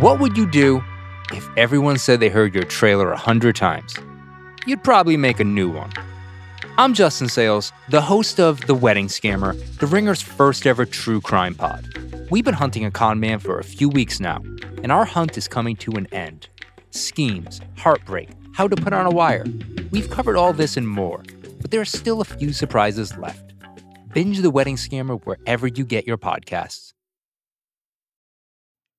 What would you do if everyone said they heard your trailer a hundred times? You'd probably make a new one. I'm Justin Sayles, the host of The Wedding Scammer, The Ringer's first ever true crime pod. We've been hunting a con man for a few weeks now, and our hunt is coming to an end. Schemes, heartbreak, how to put on a wire. We've covered all this and more, but there are still a few surprises left. Binge The Wedding Scammer wherever you get your podcasts.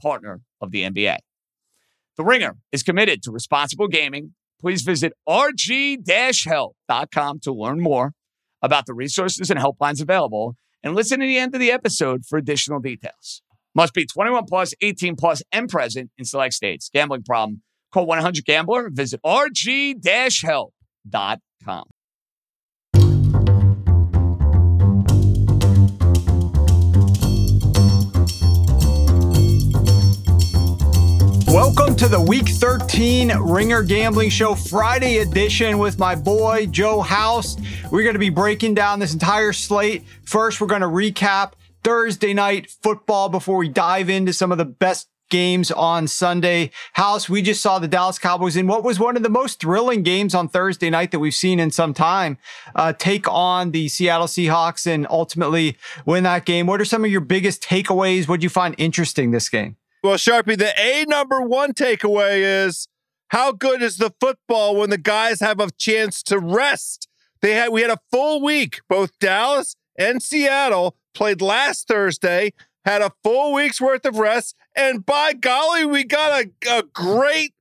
partner of the NBA. The Ringer is committed to responsible gaming. Please visit rg-help.com to learn more about the resources and helplines available and listen to the end of the episode for additional details. Must be 21 plus, 18 plus, and present in select states. Gambling problem? Call 1-800-GAMBLER. Visit rg-help.com. Welcome to the Week 13 Ringer Gambling Show Friday edition with my boy Joe House. We're going to be breaking down this entire slate. First, we're going to recap Thursday night football before we dive into some of the best games on Sunday. House, we just saw the Dallas Cowboys in what was one of the most thrilling games on Thursday night that we've seen in some time uh, take on the Seattle Seahawks and ultimately win that game. What are some of your biggest takeaways? What do you find interesting this game? Well, Sharpie, the A number one takeaway is how good is the football when the guys have a chance to rest? They had we had a full week. Both Dallas and Seattle played last Thursday, had a full week's worth of rest, and by golly, we got a, a great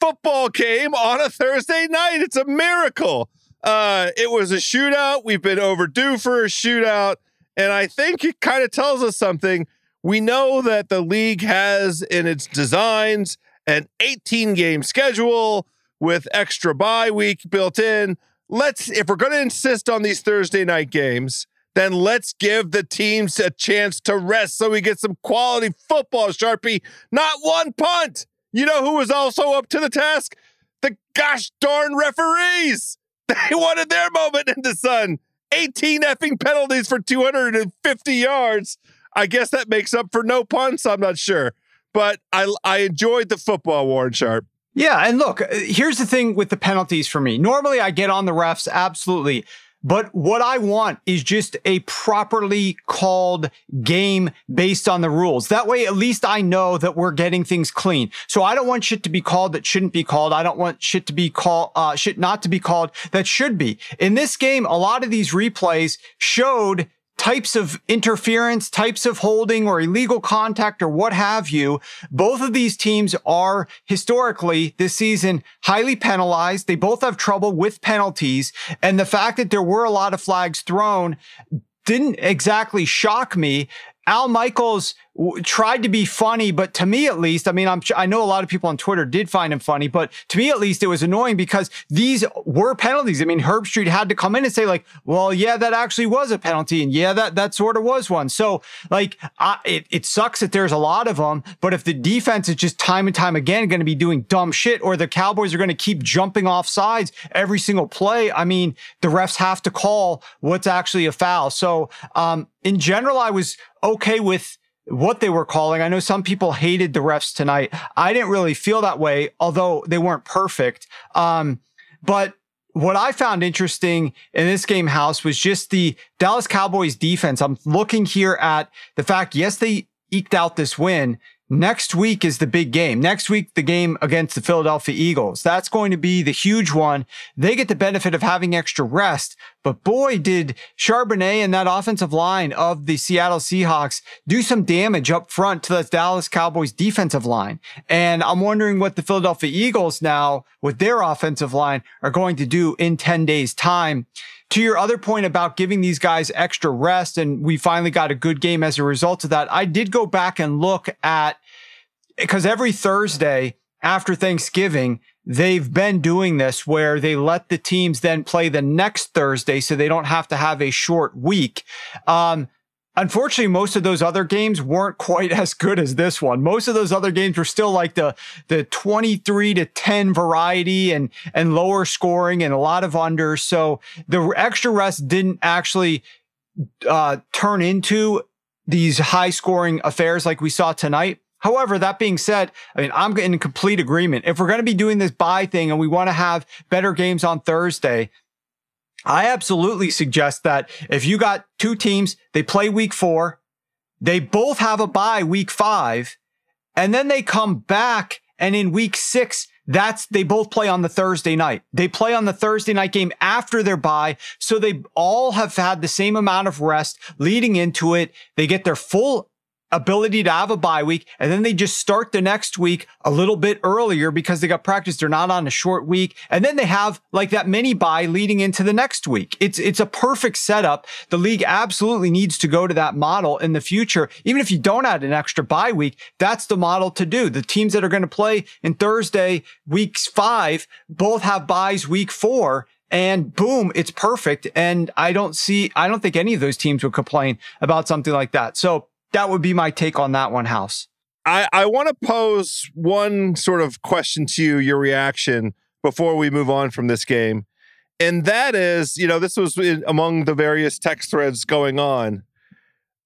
football game on a Thursday night. It's a miracle. Uh, it was a shootout. We've been overdue for a shootout, and I think it kind of tells us something we know that the league has in its designs an 18 game schedule with extra bye week built in. Let's, if we're going to insist on these Thursday night games, then let's give the teams a chance to rest so we get some quality football, Sharpie. Not one punt. You know who was also up to the task? The gosh darn referees. They wanted their moment in the sun. 18 effing penalties for 250 yards. I guess that makes up for no punts. I'm not sure, but I I enjoyed the football, Warren Sharp. Yeah, and look, uh, here's the thing with the penalties for me. Normally, I get on the refs, absolutely. But what I want is just a properly called game based on the rules. That way, at least I know that we're getting things clean. So I don't want shit to be called that shouldn't be called. I don't want shit to be called, uh, shit not to be called that should be. In this game, a lot of these replays showed types of interference, types of holding or illegal contact or what have you. Both of these teams are historically this season highly penalized. They both have trouble with penalties. And the fact that there were a lot of flags thrown didn't exactly shock me. Al Michaels w- tried to be funny, but to me at least, I mean, I'm I know a lot of people on Twitter did find him funny, but to me at least, it was annoying because these were penalties. I mean, Herbstreit had to come in and say like, "Well, yeah, that actually was a penalty, and yeah, that that sort of was one." So, like, I, it it sucks that there's a lot of them, but if the defense is just time and time again going to be doing dumb shit, or the Cowboys are going to keep jumping off sides every single play, I mean, the refs have to call what's actually a foul. So, um, in general, I was okay with what they were calling. I know some people hated the refs tonight. I didn't really feel that way, although they weren't perfect. Um, but what I found interesting in this game house was just the Dallas Cowboys defense. I'm looking here at the fact, yes, they eked out this win. Next week is the big game. Next week, the game against the Philadelphia Eagles. That's going to be the huge one. They get the benefit of having extra rest, but boy, did Charbonnet and that offensive line of the Seattle Seahawks do some damage up front to the Dallas Cowboys defensive line. And I'm wondering what the Philadelphia Eagles now with their offensive line are going to do in 10 days time to your other point about giving these guys extra rest, and we finally got a good game as a result of that, I did go back and look at because every Thursday after Thanksgiving, they've been doing this where they let the teams then play the next Thursday so they don't have to have a short week. Um, unfortunately, most of those other games weren't quite as good as this one. Most of those other games were still like the, the 23 to 10 variety and, and lower scoring and a lot of unders. So the extra rest didn't actually, uh, turn into these high scoring affairs like we saw tonight. However, that being said, I mean, I'm in complete agreement. If we're going to be doing this bye thing and we want to have better games on Thursday, I absolutely suggest that if you got two teams, they play week four, they both have a bye week five, and then they come back and in week six, that's they both play on the Thursday night. They play on the Thursday night game after their bye. So they all have had the same amount of rest leading into it. They get their full ability to have a bye week and then they just start the next week a little bit earlier because they got practice. They're not on a short week. And then they have like that mini bye leading into the next week. It's it's a perfect setup. The league absolutely needs to go to that model in the future. Even if you don't add an extra bye week that's the model to do. The teams that are going to play in Thursday weeks 5 both have byes week 4 and boom, it's perfect. And I don't see, I don't think any of those teams would complain about something like that. So that would be my take on that one, House. I, I want to pose one sort of question to you, your reaction before we move on from this game. And that is, you know, this was in, among the various text threads going on.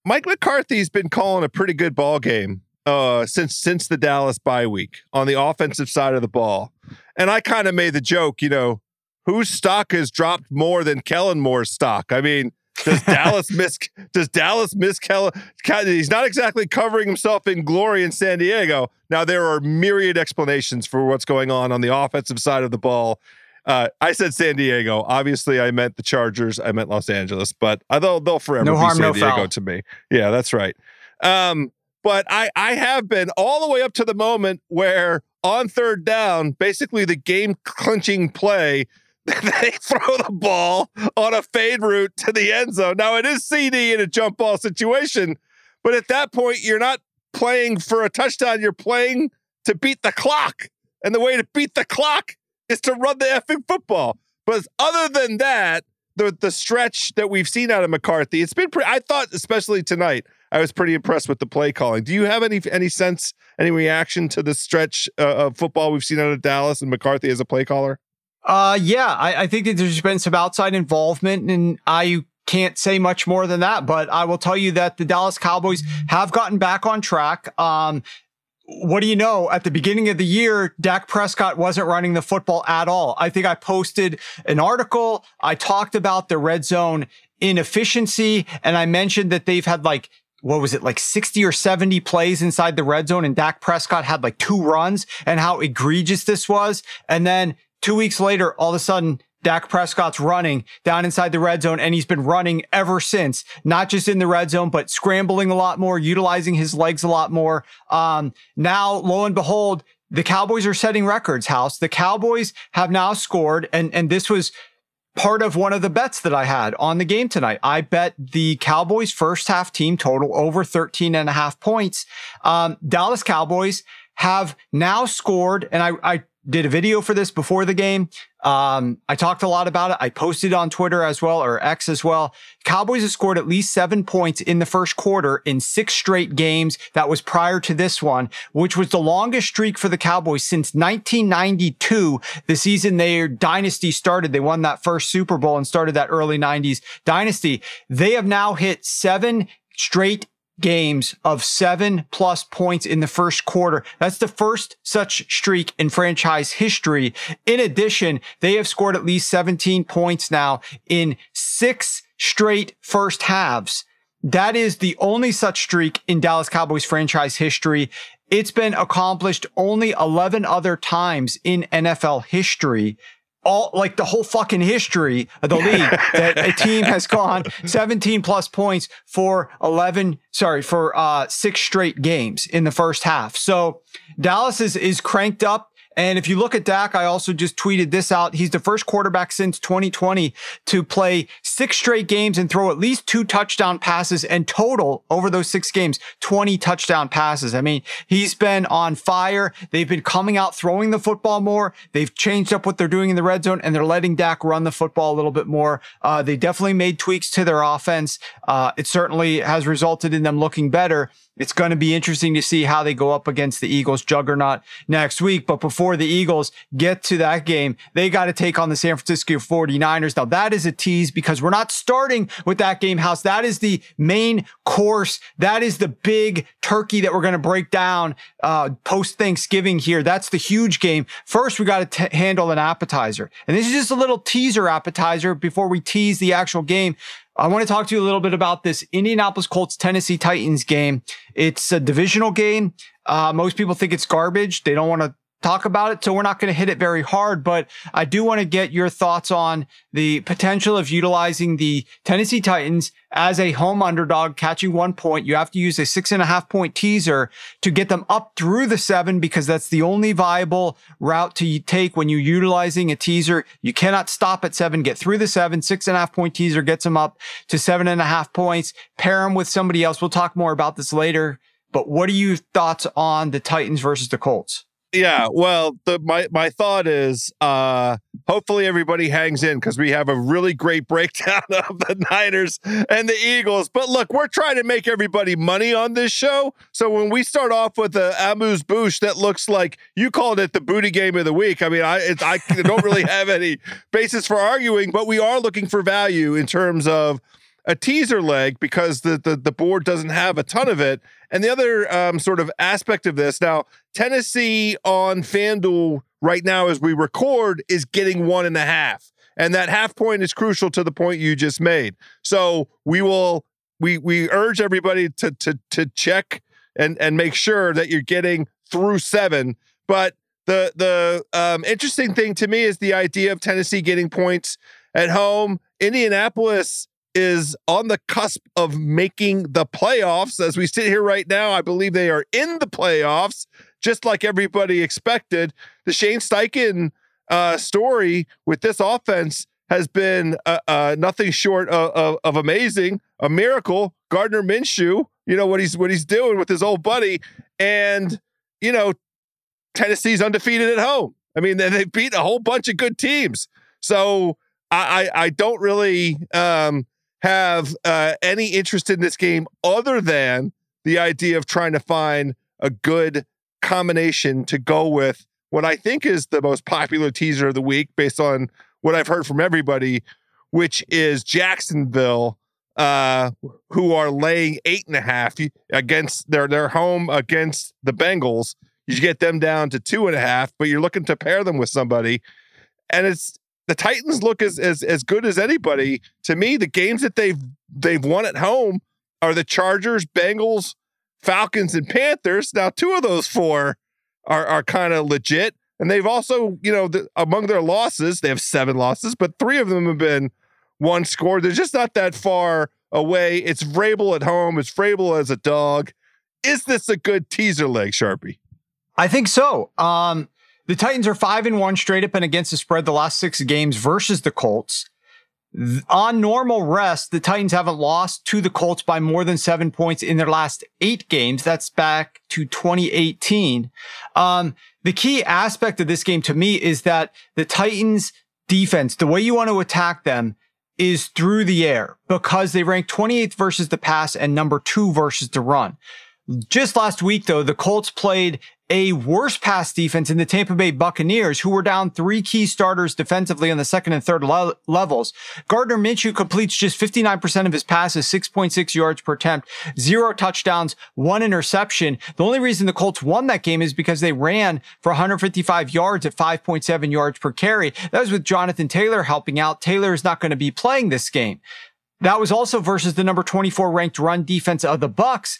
Mike McCarthy's been calling a pretty good ball game uh, since since the Dallas bye week on the offensive side of the ball. And I kind of made the joke, you know, whose stock has dropped more than Kellen Moore's stock? I mean, does Dallas miss? Does Dallas miss Kellen? He's not exactly covering himself in glory in San Diego. Now there are myriad explanations for what's going on on the offensive side of the ball. Uh, I said San Diego. Obviously, I meant the Chargers. I meant Los Angeles, but they'll they'll forever no be harm, San no Diego foul. to me. Yeah, that's right. Um, but I I have been all the way up to the moment where on third down, basically the game clinching play they throw the ball on a fade route to the end zone. Now it is CeeDee in a jump ball situation, but at that point you're not playing for a touchdown. You're playing to beat the clock, and the way to beat the clock is to run the effing football. But other than that, the the stretch that we've seen out of McCarthy, it's been pretty. I thought, especially tonight, I was pretty impressed with the play calling. Do you have any any sense, any reaction to the stretch uh, of football we've seen out of Dallas and McCarthy as a play caller? Uh, yeah, I, I think that there's been some outside involvement, and I can't say much more than that. But I will tell you that the Dallas Cowboys have gotten back on track. Um, what do you know? At the beginning of the year, Dak Prescott wasn't running the football at all. I think I posted an article. I talked about the red zone inefficiency, and I mentioned that they've had like what was it like 60 or 70 plays inside the red zone and Dak Prescott had like two runs and how egregious this was. And then two weeks later, all of a sudden, Dak Prescott's running down inside the red zone and he's been running ever since, not just in the red zone, but scrambling a lot more, utilizing his legs a lot more. Um, now, lo and behold, the Cowboys are setting records, House. The Cowboys have now scored, and, and this was part of one of the bets that I had on the game tonight. I bet the Cowboys first half team total over 13 and a half points. Um, Dallas Cowboys have now scored, and I, I did a video for this before the game. Um, I talked a lot about it. I posted on Twitter as well, or X as well. Cowboys have scored at least seven points in the first quarter in six straight games. That was prior to this one, which was the longest streak for the Cowboys since 1992, the season their dynasty started. They won that first Super Bowl and started that early 90s dynasty. They have now hit seven straight games of seven plus points in the first quarter. That's the first such streak in franchise history. In addition, they have scored at least 17 points now in six straight first halves. That is the only such streak in Dallas Cowboys franchise history. It's been accomplished only 11 other times in NFL history all like the whole fucking history of the league that a team has gone 17 plus points for 11 sorry for uh six straight games in the first half. So dallas is is cranked up And if you look at Dak, I also just tweeted this out. He's the first quarterback since 2020 to play six straight games and throw at least two touchdown passes and total over those six games, 20 touchdown passes. I mean, he's been on fire. They've been coming out throwing the football more. They've changed up what they're doing in the red zone and they're letting Dak run the football a little bit more. Uh, they definitely made tweaks to their offense. Uh, it certainly has resulted in them looking better. It's going to be interesting to see how they go up against the Eagles juggernaut next week. But before the Eagles get to that game, they got to take on the San Francisco 49ers. Now that is a tease because we're not starting with that game house. That is the main course. That is the big turkey that we're going to break down uh, post Thanksgiving here. That's the huge game. First, we got to handle an appetizer. And this is just a little teaser appetizer before we tease the actual game. I want to talk to you a little bit about this Indianapolis Colts Tennessee Titans game. It's a divisional game. Uh, most people think it's garbage. They don't want to talk about it. So we're not going to hit it very hard, but I do want to get your thoughts on the potential of utilizing the Tennessee Titans as a home underdog catching one point. You have to use a six and a half point teaser to get them up through the seven because that's the only viable route to take when you're utilizing a teaser. You cannot stop at seven, get through the seven, six and a half point teaser gets them up to seven and a half points. Pair them with somebody else. We'll talk more about this later. But what are your thoughts on the Titans versus the Colts? Yeah well the my my thought is uh hopefully everybody hangs in because we have a really great breakdown of the niners and the eagles. But look we're trying to make everybody money on this show. So when we start off with the amuse bouche that looks like you called it the booty game of the week. I mean i i don't really have any basis for arguing but we are looking for value in terms of a teaser leg because the, the the board doesn't have a ton of it. And the other um, sort of aspect of this now, Tennessee on FanDuel right now as we record is getting one and a half, and that half point is crucial to the point you just made. So we will we we urge everybody to to to check and and make sure that you're getting through seven, but. The the um, interesting thing to me is the idea of Tennessee getting points at home. Indianapolis is on the cusp of making the playoffs. As we sit here right now, I believe they are in the playoffs, just like everybody expected. The Shane Steichen uh, story with this offense has been uh, uh, nothing short of, of, of, amazing, a miracle. Gardner Minshew, you know what he's what he's doing with his old buddy, and you know Tennessee's undefeated at home. I mean, they, they beat a whole bunch of good teams. So I, I, I don't really um, have uh, any interest in this game other than the idea of trying to find a good combination to go with what I think is the most popular teaser of the week based on what I've heard from everybody, which is Jacksonville, uh, who are laying eight and a half against their their home against the Bengals. You get them down to two and a half, but you're looking to pair them with somebody. And it's the Titans look as, as as good as anybody. To me, the games that they've they've won at home are the Chargers, Bengals, Falcons, and Panthers. Now, two of those four are are kind of legit, and they've also, you know, the, among their losses, they have seven losses, but three of them have been one score. They're just not that far away. It's Vrabel at home. It's Vrabel as a dog. Is this a good teaser leg, Sharpie? I think so. Um, the Titans are five and one straight up and against the spread the last six games versus the Colts. On normal rest, the Titans haven't lost to the Colts by more than seven points in their last eight games. That's back to 2018. Um, the key aspect of this game to me is that the Titans defense, the way you want to attack them is through the air because they rank 28th versus the pass and number two versus the run. Just last week, though, the Colts played a worse pass defense in the Tampa Bay Buccaneers, who were down three key starters defensively on the second and third le- levels. Gardner Minshew completes just 59% of his passes, 6.6 yards per attempt, zero touchdowns, one interception. The only reason the Colts won that game is because they ran for 155 yards at 5.7 yards per carry. That was with Jonathan Taylor helping out. Taylor is not going to be playing this game. That was also versus the number 24 ranked run defense of the Bucs.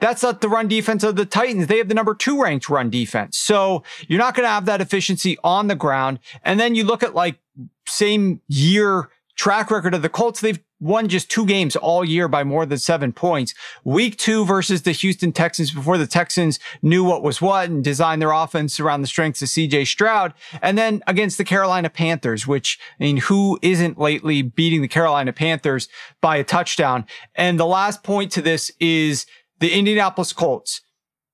That's not the run defense of the Titans. They have the number two ranked run defense. So you're not going to have that efficiency on the ground. And then you look at like same year track record of the Colts. They've won just two games all year by more than seven points. Week two versus the Houston Texans before the Texans knew what was what and designed their offense around the strengths of CJ Stroud. And then against the Carolina Panthers, which, I mean, who isn't lately beating the Carolina Panthers by a touchdown? And the last point to this is the Indianapolis Colts.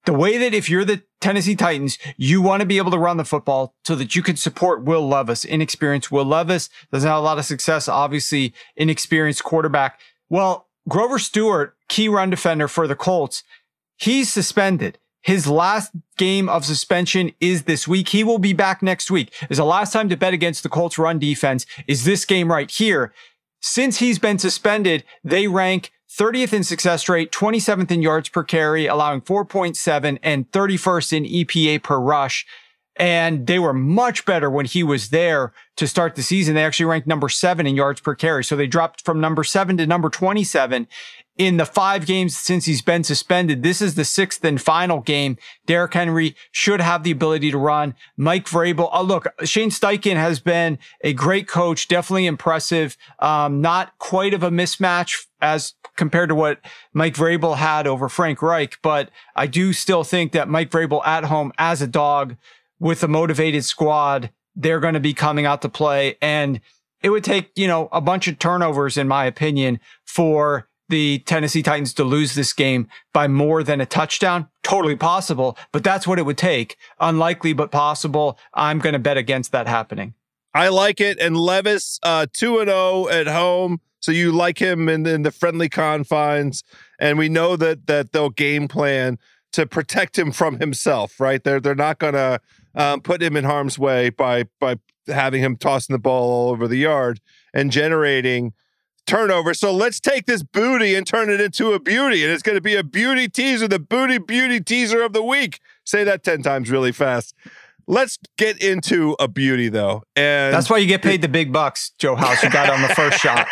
The way that if you're the Tennessee Titans, you want to be able to run the football so that you can support Will Levis, inexperienced Will Levis doesn't have a lot of success, obviously inexperienced quarterback. Well, Grover Stuart, key run defender for the Colts, he's suspended. His last game of suspension is this week. He will be back next week. Is the last time to bet against the Colts run defense is this game right here. Since he's been suspended, they rank 30th in success rate, 27th in yards per carry, allowing 4.7 and 31st in EPA per rush. And they were much better when he was there to start the season. They actually ranked number seven in yards per carry. So they dropped from number seven to number 27 in the five games since he's been suspended. This is the sixth and final game. Derrick Henry should have the ability to run. Mike Vrabel. Oh, look, Shane Steichen has been a great coach, definitely impressive. Um, not quite of a mismatch as compared to what Mike Vrabel had over Frank Reich, but I do still think that Mike Vrabel at home as a dog with a motivated squad, they're going to be coming out to play. And it would take, you know, a bunch of turnovers, in my opinion, for the Tennessee Titans to lose this game by more than a touchdown. Totally possible, but that's what it would take. Unlikely, but possible. I'm going to bet against that happening. I like it. And Levis, uh, 2 and 0 at home. So you like him in, in the friendly confines, and we know that that they'll game plan to protect him from himself. Right? They're they're not gonna um, put him in harm's way by by having him tossing the ball all over the yard and generating turnover. So let's take this booty and turn it into a beauty. And it's going to be a beauty teaser, the booty beauty teaser of the week. Say that 10 times really fast. Let's get into a beauty though. And that's why you get paid the big bucks, Joe House. You got on the first shot.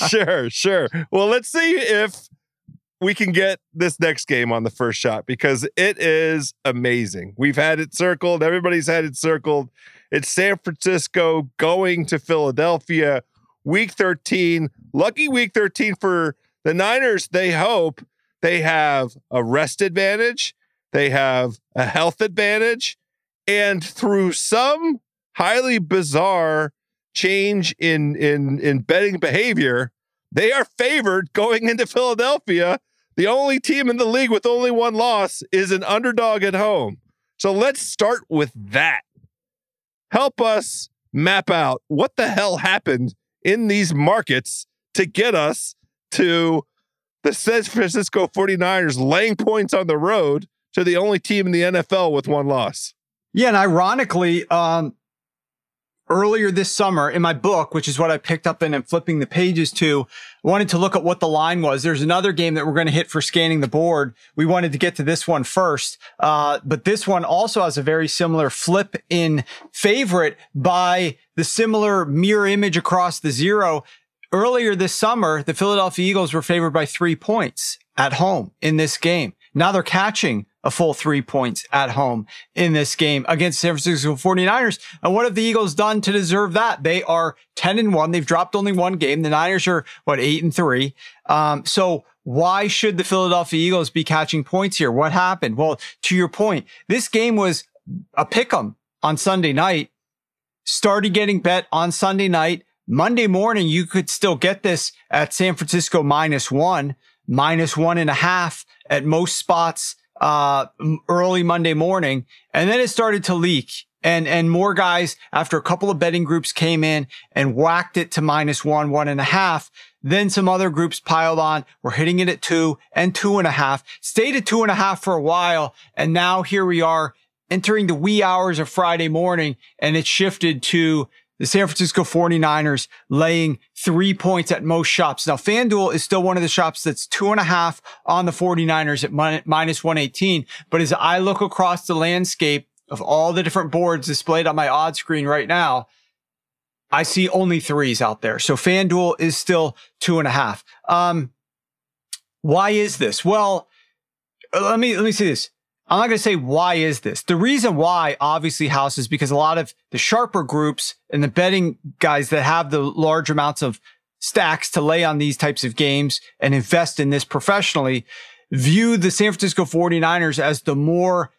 sure, sure. Well, let's see if we can get this next game on the first shot because it is amazing. We've had it circled, everybody's had it circled. It's San Francisco going to Philadelphia, week 13. Lucky week 13 for the Niners. They hope they have a rest advantage they have a health advantage. And through some highly bizarre change in, in, in betting behavior, they are favored going into Philadelphia. The only team in the league with only one loss is an underdog at home. So let's start with that. Help us map out what the hell happened in these markets to get us to the San Francisco 49ers laying points on the road to the only team in the NFL with one loss. Yeah, and ironically, um, earlier this summer in my book, which is what I picked up and am flipping the pages to, I wanted to look at what the line was. There's another game that we're going to hit for scanning the board. We wanted to get to this one first, uh, but this one also has a very similar flip in favorite by the similar mirror image across the zero. Earlier this summer, the Philadelphia Eagles were favored by three points at home in this game. Now they're catching a full three points at home in this game against San Francisco 49ers. And what have the Eagles done to deserve that? They are 10 and one. They've dropped only one game. The Niners are what, eight and three. Um, so why should the Philadelphia Eagles be catching points here? What happened? Well, to your point, this game was a pick 'em on Sunday night, started getting bet on Sunday night. Monday morning, you could still get this at San Francisco minus one, minus one and a half at most spots uh, early Monday morning, and then it started to leak. And, and more guys after a couple of betting groups came in and whacked it to minus one, one and a half. Then some other groups piled on. We're hitting it at two and two and a half. Stayed at two and a half for a while. And now here we are entering the wee hours of Friday morning and it shifted to the San Francisco 49ers laying three points at most shops. Now, FanDuel is still one of the shops that's two and a half on the 49ers at minus 118. But as I look across the landscape of all the different boards displayed on my odd screen right now, I see only threes out there. So FanDuel is still two and a half. Um, why is this? Well, let me, let me see this. I'm not going to say why is this. The reason why, obviously, House is because a lot of the sharper groups and the betting guys that have the large amounts of stacks to lay on these types of games and invest in this professionally view the San Francisco 49ers as the more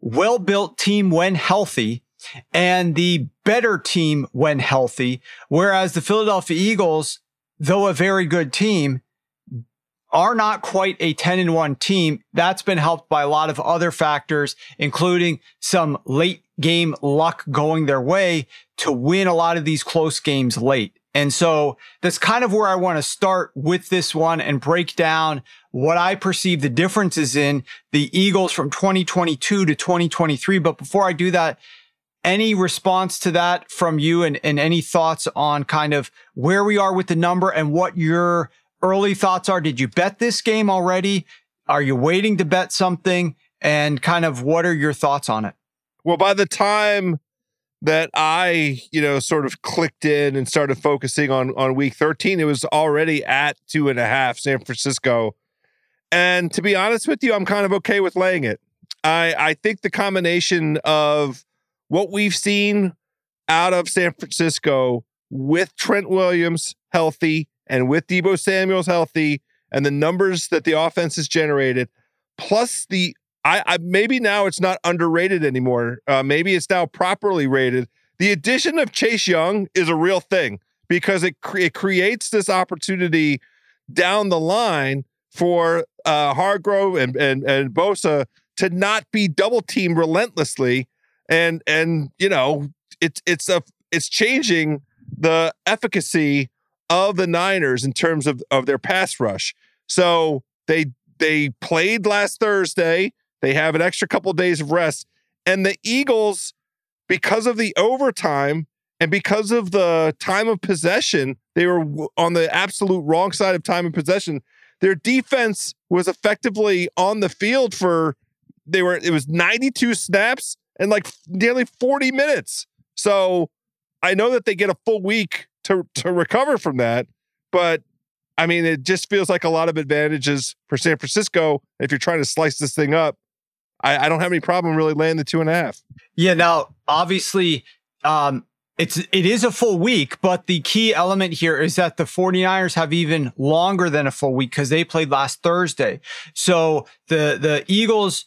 well built team when healthy and the better team when healthy. Whereas the Philadelphia Eagles, though a very good team, are not quite a 10 and 1 team. That's been helped by a lot of other factors, including some late game luck going their way to win a lot of these close games late. And so that's kind of where I want to start with this one and break down what I perceive the differences in the Eagles from 2022 to 2023. But before I do that, any response to that from you and, and any thoughts on kind of where we are with the number and what your early thoughts are? Did you bet this game already? Are you waiting to bet something? And kind of what are your thoughts on it? Well, by the time that I, you know, sort of clicked in and started focusing on on week 13, it was already at two and a half San Francisco. And to be honest with you, I'm kind of okay with laying it. I I think the combination of what we've seen out of San Francisco with Trent Williams healthy and with Deebo Samuel's healthy and the numbers that the offense has generated, plus the I, I maybe now it's not underrated anymore. Uh, maybe it's now properly rated. The addition of Chase Young is a real thing because it cre- it creates this opportunity down the line for uh, Hargrave and and and Bosa to not be double teamed relentlessly, and and you know it's it's a it's changing the efficacy of the Niners in terms of of their pass rush. So they they played last Thursday. They have an extra couple of days of rest. And the Eagles, because of the overtime and because of the time of possession, they were on the absolute wrong side of time of possession. Their defense was effectively on the field for they were it was 92 snaps and like nearly 40 minutes. So I know that they get a full week to to recover from that, but I mean it just feels like a lot of advantages for San Francisco if you're trying to slice this thing up I, I don't have any problem really laying the two and a half. Yeah. Now, obviously, um, it's it is a full week, but the key element here is that the 49ers have even longer than a full week because they played last Thursday. So the the Eagles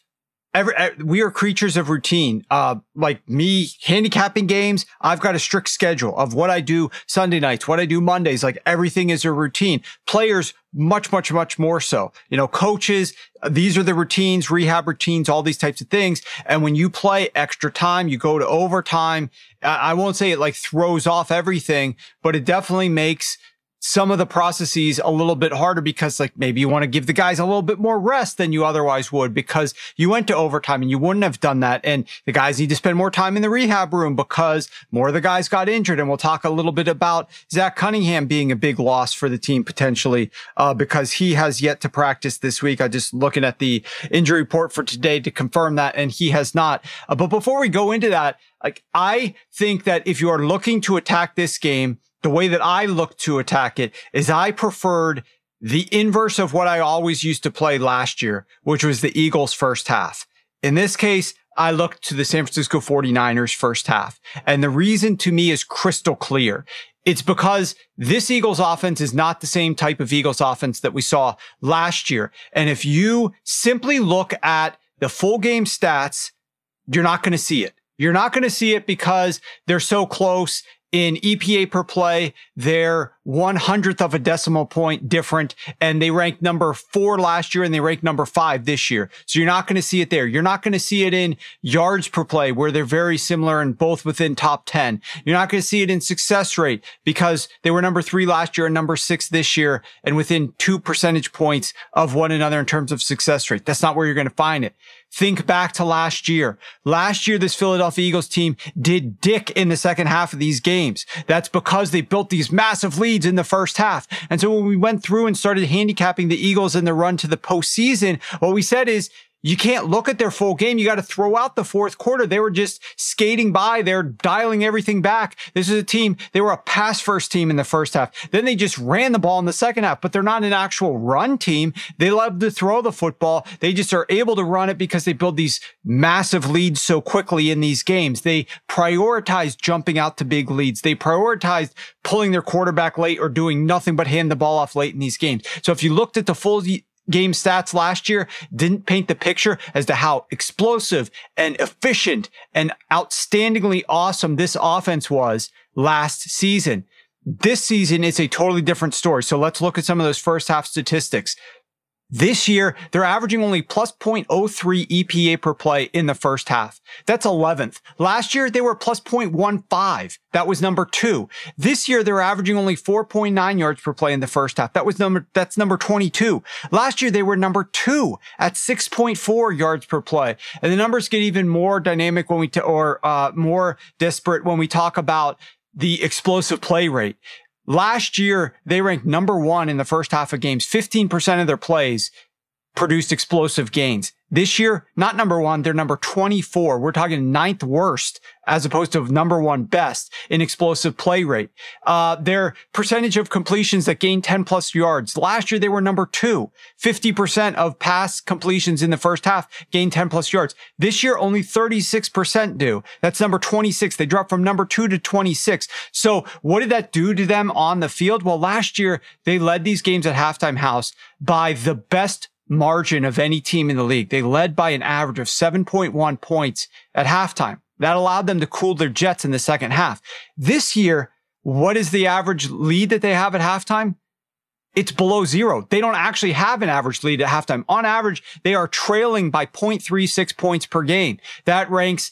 every, we are creatures of routine. Uh, like me handicapping games, I've got a strict schedule of what I do Sunday nights, what I do Mondays. Like everything is a routine. Players, much, much, much more so. You know, coaches, these are the routines, rehab routines, all these types of things. And when you play extra time, you go to overtime. I won't say it like throws off everything, but it definitely makes some of the processes a little bit harder because like maybe you want to give the guys a little bit more rest than you otherwise would because you went to overtime and you wouldn't have done that. And the guys need to spend more time in the rehab room because more of the guys got injured. And we'll talk a little bit about Zach Cunningham being a big loss for the team potentially, uh, because he has yet to practice this week. I just looking at the injury report for today to confirm that and he has not. Uh, but before we go into that, like I think that if you are looking to attack this game, the way that I look to attack it is I preferred the inverse of what I always used to play last year, which was the Eagles first half. In this case, I looked to the San Francisco 49ers first half. And the reason to me is crystal clear. It's because this Eagles offense is not the same type of Eagles offense that we saw last year. And if you simply look at the full game stats, you're not going to see it. You're not going to see it because they're so close in EPA per play, they're one hundredth of a decimal point different, and they ranked number four last year and they ranked number five this year. So you're not going to see it there. You're not going to see it in yards per play, where they're very similar and both within top 10. You're not going to see it in success rate because they were number three last year and number six this year and within two percentage points of one another in terms of success rate. That's not where you're going to find it. Think back to last year. Last year, this Philadelphia Eagles team did dick in the second half of these games. That's because they built these massive leads in the first half. And so when we went through and started handicapping the Eagles in the run to the postseason, what we said is, you can't look at their full game. You got to throw out the fourth quarter. They were just skating by. They're dialing everything back. This is a team. They were a pass first team in the first half. Then they just ran the ball in the second half, but they're not an actual run team. They love to throw the football. They just are able to run it because they build these massive leads so quickly in these games. They prioritize jumping out to big leads. They prioritize pulling their quarterback late or doing nothing but hand the ball off late in these games. So if you looked at the full game stats last year didn't paint the picture as to how explosive and efficient and outstandingly awesome this offense was last season. This season, it's a totally different story. So let's look at some of those first half statistics. This year, they're averaging only plus 0.03 EPA per play in the first half. That's 11th. Last year, they were plus 0.15. That was number two. This year, they're averaging only 4.9 yards per play in the first half. That was number, that's number 22. Last year, they were number two at 6.4 yards per play. And the numbers get even more dynamic when we, t- or, uh, more disparate when we talk about the explosive play rate. Last year, they ranked number one in the first half of games. 15% of their plays produced explosive gains. This year, not number one, they're number 24. We're talking ninth worst as opposed to number one best in explosive play rate. Uh, their percentage of completions that gain 10 plus yards. Last year, they were number two. 50% of pass completions in the first half gain 10 plus yards. This year, only 36% do. That's number 26. They dropped from number two to 26. So what did that do to them on the field? Well, last year, they led these games at halftime house by the best margin of any team in the league. They led by an average of 7.1 points at halftime. That allowed them to cool their jets in the second half. This year, what is the average lead that they have at halftime? It's below zero. They don't actually have an average lead at halftime. On average, they are trailing by 0.36 points per game. That ranks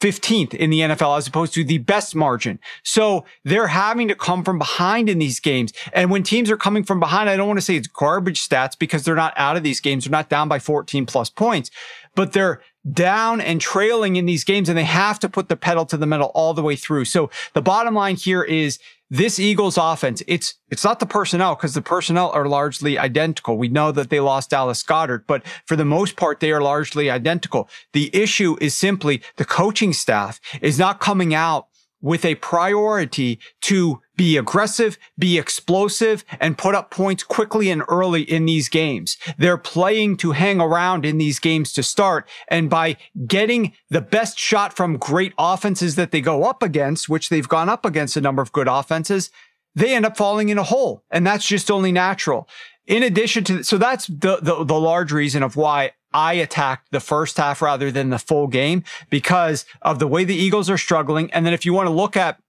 15th in the NFL as opposed to the best margin. So they're having to come from behind in these games. And when teams are coming from behind, I don't want to say it's garbage stats because they're not out of these games. They're not down by 14 plus points, but they're down and trailing in these games and they have to put the pedal to the metal all the way through. So the bottom line here is this Eagles offense, it's it's not the personnel because the personnel are largely identical. We know that they lost Dallas Goedert, but for the most part, they are largely identical. The issue is simply the coaching staff is not coming out with a priority to be aggressive, be explosive, and put up points quickly and early in these games. They're playing to hang around in these games to start. And by getting the best shot from great offenses that they go up against, which they've gone up against a number of good offenses, they end up falling in a hole. And that's just only natural. In addition to, so that's the, the, the large reason of why I attacked the first half rather than the full game because of the way the Eagles are struggling. And then if you want to look at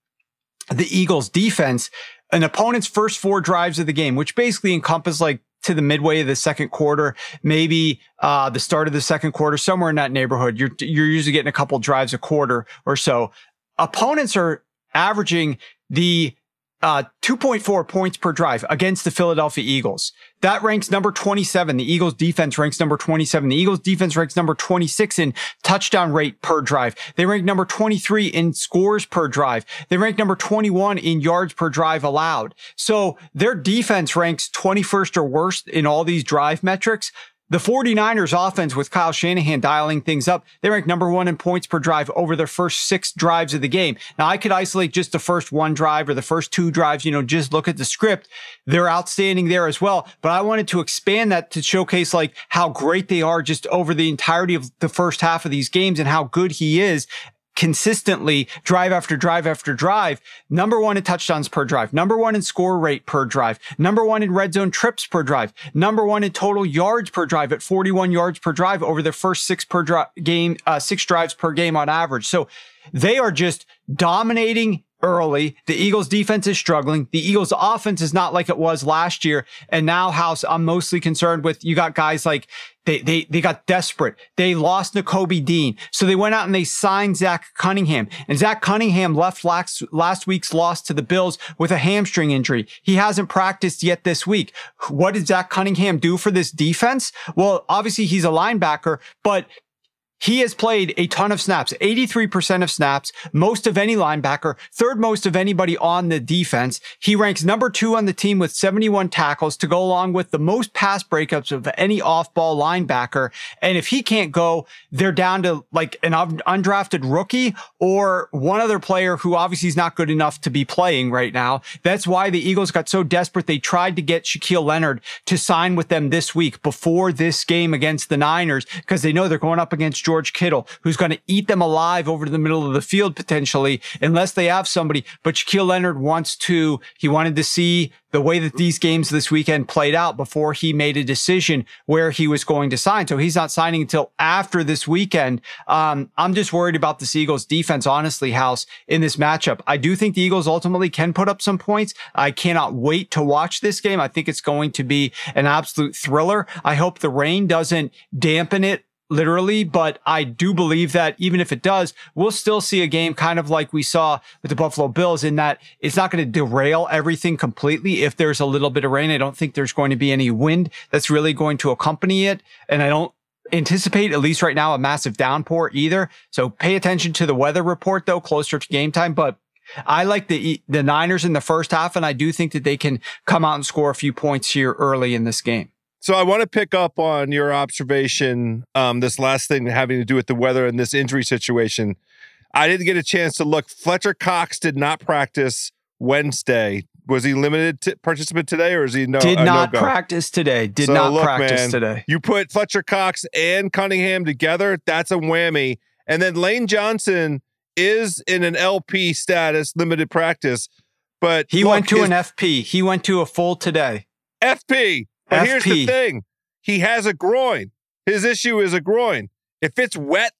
the Eagles defense, an opponent's first four drives of the game, which basically encompass like to the midway of the second quarter, maybe uh, the start of the second quarter, somewhere in that neighborhood. You're you're usually getting a couple drives a quarter or so. Opponents are averaging the uh, 2.4 points per drive against the Philadelphia Eagles. That ranks number 27. The Eagles defense ranks number 27. The Eagles defense ranks number 26 in touchdown rate per drive. They rank number 23 in scores per drive. They rank number 21 in yards per drive allowed. So their defense ranks 21st or worst in all these drive metrics. The 49ers offense with Kyle Shanahan dialing things up, they rank number one in points per drive over their first six drives of the game. Now I could isolate just the first one drive or the first two drives, you know, just look at the script. They're outstanding there as well. But I wanted to expand that to showcase like how great they are just over the entirety of the first half of these games and how good he is consistently drive after drive after drive. Number one in touchdowns per drive, number one in score rate per drive, number one in red zone trips per drive, number one in total yards per drive at 41 yards per drive over their first six per dri- game, uh, six drives per game on average. So they are just dominating early. The Eagles defense is struggling. The Eagles offense is not like it was last year. And now House, I'm mostly concerned with you got guys like they, they, they got desperate. They lost Nakobe Dean. So they went out and they signed Zach Cunningham and Zach Cunningham left last, last week's loss to the Bills with a hamstring injury. He hasn't practiced yet this week. What did Zach Cunningham do for this defense? Well, obviously he's a linebacker, but he has played a ton of snaps, 83% of snaps, most of any linebacker, third most of anybody on the defense. He ranks number two on the team with 71 tackles to go along with the most pass breakups of any off ball linebacker. And if he can't go, they're down to like an undrafted rookie or one other player who obviously is not good enough to be playing right now. That's why the Eagles got so desperate. They tried to get Shaquille Leonard to sign with them this week before this game against the Niners because they know they're going up against George Kittle, who's going to eat them alive over to the middle of the field potentially, unless they have somebody. But Shaquille Leonard wants to, he wanted to see the way that these games this weekend played out before he made a decision where he was going to sign. So he's not signing until after this weekend. Um, I'm just worried about the Eagles defense, honestly, House, in this matchup. I do think the Eagles ultimately can put up some points. I cannot wait to watch this game. I think it's going to be an absolute thriller. I hope the rain doesn't dampen it literally, but I do believe that even if it does, we'll still see a game kind of like we saw with the Buffalo Bills in that it's not going to derail everything completely. If there's a little bit of rain, I don't think there's going to be any wind that's really going to accompany it. And I don't anticipate, at least right now, a massive downpour either. So pay attention to the weather report though, closer to game time. But I like the the Niners in the first half, and I do think that they can come out and score a few points here early in this game. So I want to pick up on your observation. Um, this last thing having to do with the weather and this injury situation. I didn't get a chance to look. Fletcher Cox did not practice Wednesday. Was he limited to participant today, or is he no? Did not no practice today. Did so not look, practice man, today. You put Fletcher Cox and Cunningham together. That's a whammy. And then Lane Johnson is in an LP status, limited practice, but he look, went to his, an FP. He went to a full today. FP. But FP. here's the thing he has a groin. His issue is a groin. If it's wet,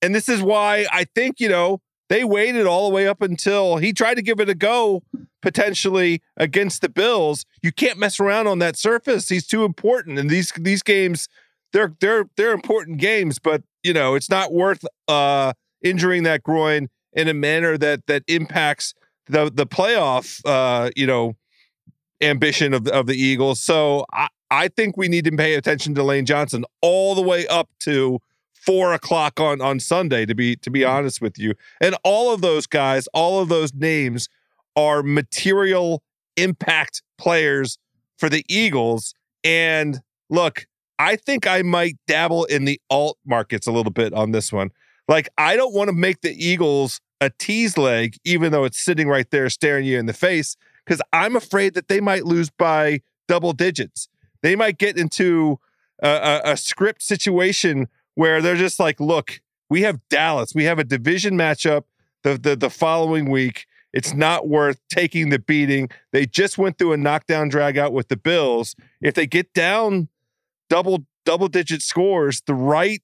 and this is why I think, you know, they waited all the way up until he tried to give it a go potentially against the Bills. You can't mess around on that surface. He's too important. And these these games, they're they're they're important games, but you know, it's not worth uh injuring that groin in a manner that that impacts the the playoff uh, you know, ambition of, of the Eagles. So I, I think we need to pay attention to Lane Johnson all the way up to four o'clock on on Sunday. To be to be mm-hmm. honest with you, and all of those guys, all of those names are material impact players for the Eagles. And look, I think I might dabble in the alt markets a little bit on this one. Like, I don't want to make the Eagles a tease leg, even though it's sitting right there staring you in the face because I'm afraid that they might lose by double digits. They might get into a, a, a script situation where they're just like, look, we have Dallas, we have a division matchup the, the, the following week. It's not worth taking the beating. They just went through a knockdown drag out with the Bills. If they get down double double digit scores, the right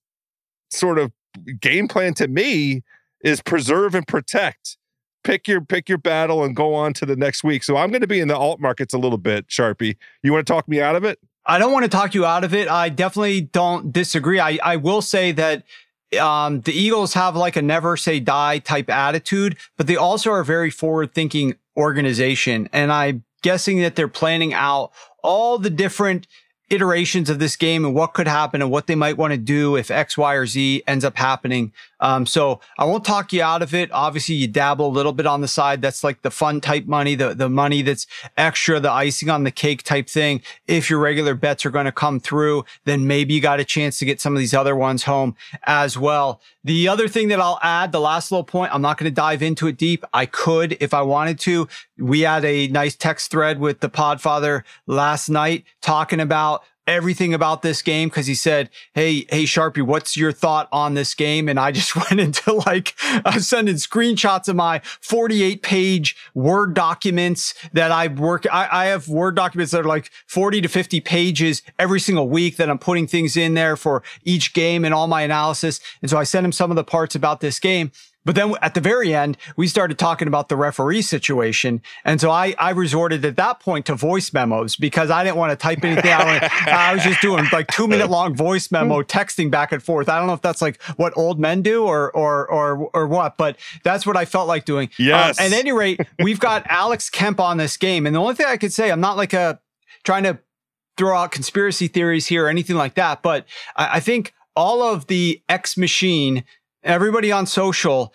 sort of game plan to me is preserve and protect pick your pick your battle and go on to the next week. So I'm going to be in the alt markets a little bit, Sharpie. You want to talk me out of it? I don't want to talk you out of it. I definitely don't disagree. I, I will say that um, the Eagles have like a never say die type attitude, but they also are a very forward thinking organization. And I'm guessing that they're planning out all the different iterations of this game and what could happen and what they might want to do if X, Y, or Z ends up happening. Um, so I won't talk you out of it. Obviously, you dabble a little bit on the side. That's like the fun type money, the, the money that's extra, the icing on the cake type thing. If your regular bets are going to come through, then maybe you got a chance to get some of these other ones home as well. The other thing that I'll add, the last little point, I'm not going to dive into it deep. I could if I wanted to. We had a nice text thread with the Podfather last night talking about everything about this game because he said, Hey, hey, Sharpie, what's your thought on this game? And I just went into like uh, sending screenshots of my 48 page Word documents that I work. I, I have Word documents that are like 40 to 50 pages every single week that I'm putting things in there for each game and all my analysis. And so I sent him some of the parts about this game. But then at the very end, we started talking about the referee situation. And so I, I resorted at that point to voice memos because I didn't want to type anything out. I was just doing like two minute long voice memo texting back and forth. I don't know if that's like what old men do or, or, or, or what, but that's what I felt like doing. Um, yes. Um, at any rate, we've got Alex Kemp on this game. And the only thing I could say, I'm not like a trying to throw out conspiracy theories here or anything like that, but I, I think all of the X machine, everybody on social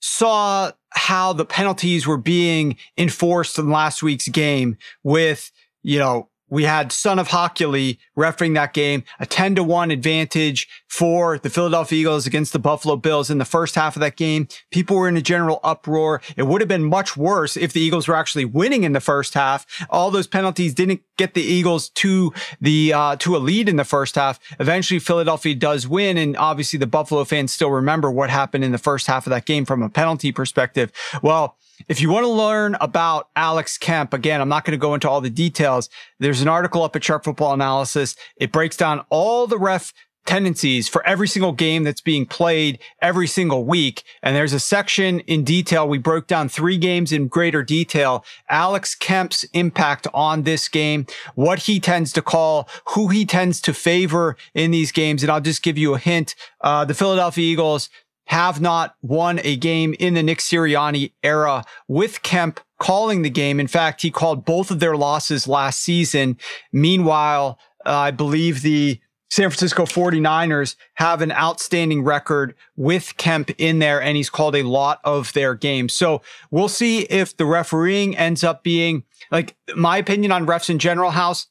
saw how the penalties were being enforced in last week's game with, you know, we had Son of Hochuli refereeing that game, a 10 to 1 advantage for the Philadelphia Eagles against the Buffalo Bills in the first half of that game. People were in a general uproar. It would have been much worse if the Eagles were actually winning in the first half. All those penalties didn't get the Eagles to the uh, to a lead in the first half. Eventually Philadelphia does win and obviously the Buffalo fans still remember what happened in the first half of that game from a penalty perspective. Well, if you want to learn about Alex Kemp, again, I'm not going to go into all the details. There's an article up at Sharp Football Analysis. It breaks down all the ref tendencies for every single game that's being played every single week. And there's a section in detail. We broke down three games in greater detail. Alex Kemp's impact on this game, what he tends to call, who he tends to favor in these games. And I'll just give you a hint. Uh, the Philadelphia Eagles have not won a game in the Nick Sirianni era with Kemp calling the game. In fact, he called both of their losses last season. Meanwhile, uh, I believe the San Francisco 49ers have an outstanding record with Kemp in there, and he's called a lot of their games. So we'll see if the refereeing ends up being like my opinion on refs in general, House.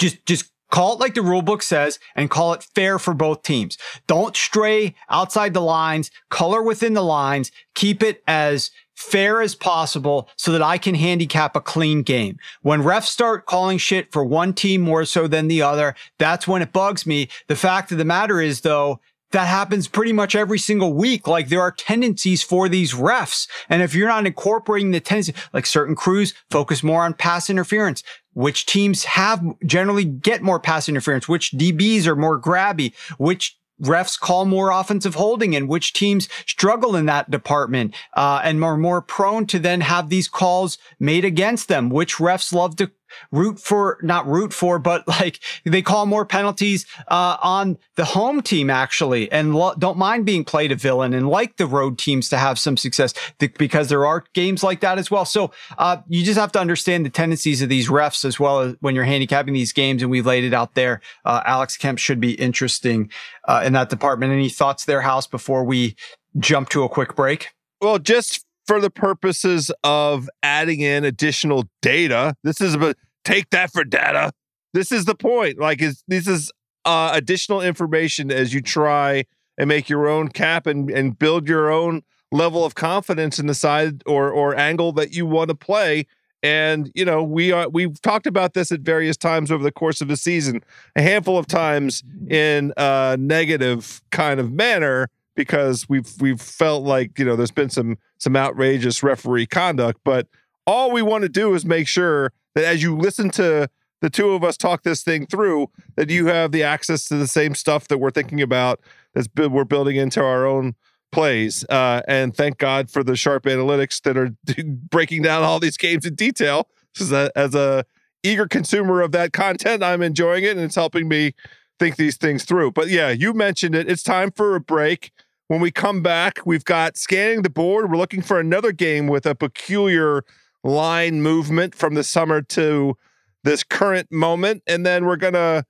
Just, just Call it like the rule book says and call it fair for both teams. Don't stray outside the lines, color within the lines, keep it as fair as possible so that I can handicap a clean game. When refs start calling shit for one team more so than the other, that's when it bugs me. The fact of the matter is though, that happens pretty much every single week. Like there are tendencies for these refs. And if you're not incorporating the tendency, like certain crews focus more on pass interference, which teams have generally get more pass interference, which DBs are more grabby, which refs call more offensive holding and which teams struggle in that department uh, and are more prone to then have these calls made against them, which refs love to root for, not root for, but like they call more penalties uh, on the home team actually, and lo- don't mind being played a villain and like the road teams to have some success th- because there are games like that as well. So uh, you just have to understand the tendencies of these refs as well as when you're handicapping these games, and we've laid it out there. Uh, Alex Kemp should be interesting uh, in that department. Any thoughts there, House, before we jump to a quick break? Well, just for the purposes of adding in additional data. This is a take that for data. This is the point. Like, is this is uh, additional information as you try and make your own cap and and build your own level of confidence in the side or or angle that you want to play. And you know, we are we've talked about this at various times over the course of the season, a handful of times in a negative kind of manner because we've we've felt like you know there's been some some outrageous referee conduct, but all we want to do is make sure that as you listen to the two of us talk this thing through, that you have the access to the same stuff that we're thinking about that's we're building into our own plays. Uh, and thank God for the sharp analytics that are breaking down all these games in detail. As a, as a eager consumer of that content, I'm enjoying it and it's helping me think these things through. But yeah, you mentioned it. It's time for a break. When we come back, we've got scanning the board. We're looking for another game with a peculiar line movement from the summer to this current moment. And then we're going to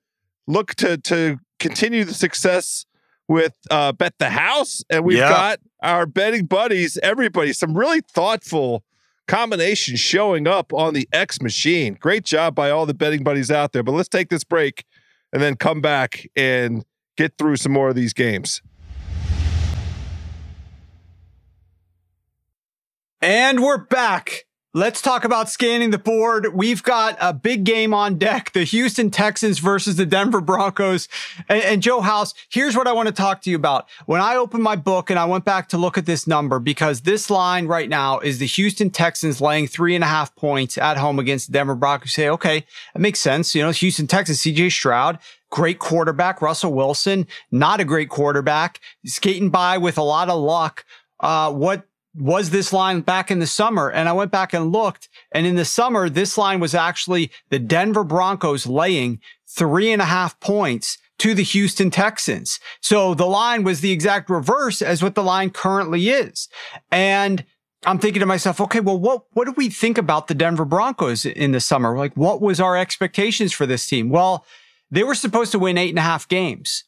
look to to continue the success with uh, Bet the House. And we've yeah. got our betting buddies, everybody, some really thoughtful combinations showing up on the X machine. Great job by all the betting buddies out there. But let's take this break and then come back and get through some more of these games. And we're back. Let's talk about scanning the board. We've got a big game on deck. The Houston Texans versus the Denver Broncos. And, and, Joe House, here's what I want to talk to you about. When I opened my book and I went back to look at this number, because this line right now is the Houston Texans laying three and a half points at home against the Denver Broncos. Say, okay, that makes sense. You know, Houston Texans, CJ Stroud, great quarterback. Russell Wilson, not a great quarterback, skating by with a lot of luck. Uh, what was this line back in the summer? And I went back and looked. And in the summer, this line was actually the Denver Broncos laying three and a half points to the Houston Texans. So the line was the exact reverse as what the line currently is. And I'm thinking to myself, okay, well, what, what do we think about the Denver Broncos in the summer? Like, what was our expectations for this team? Well, they were supposed to win eight and a half games.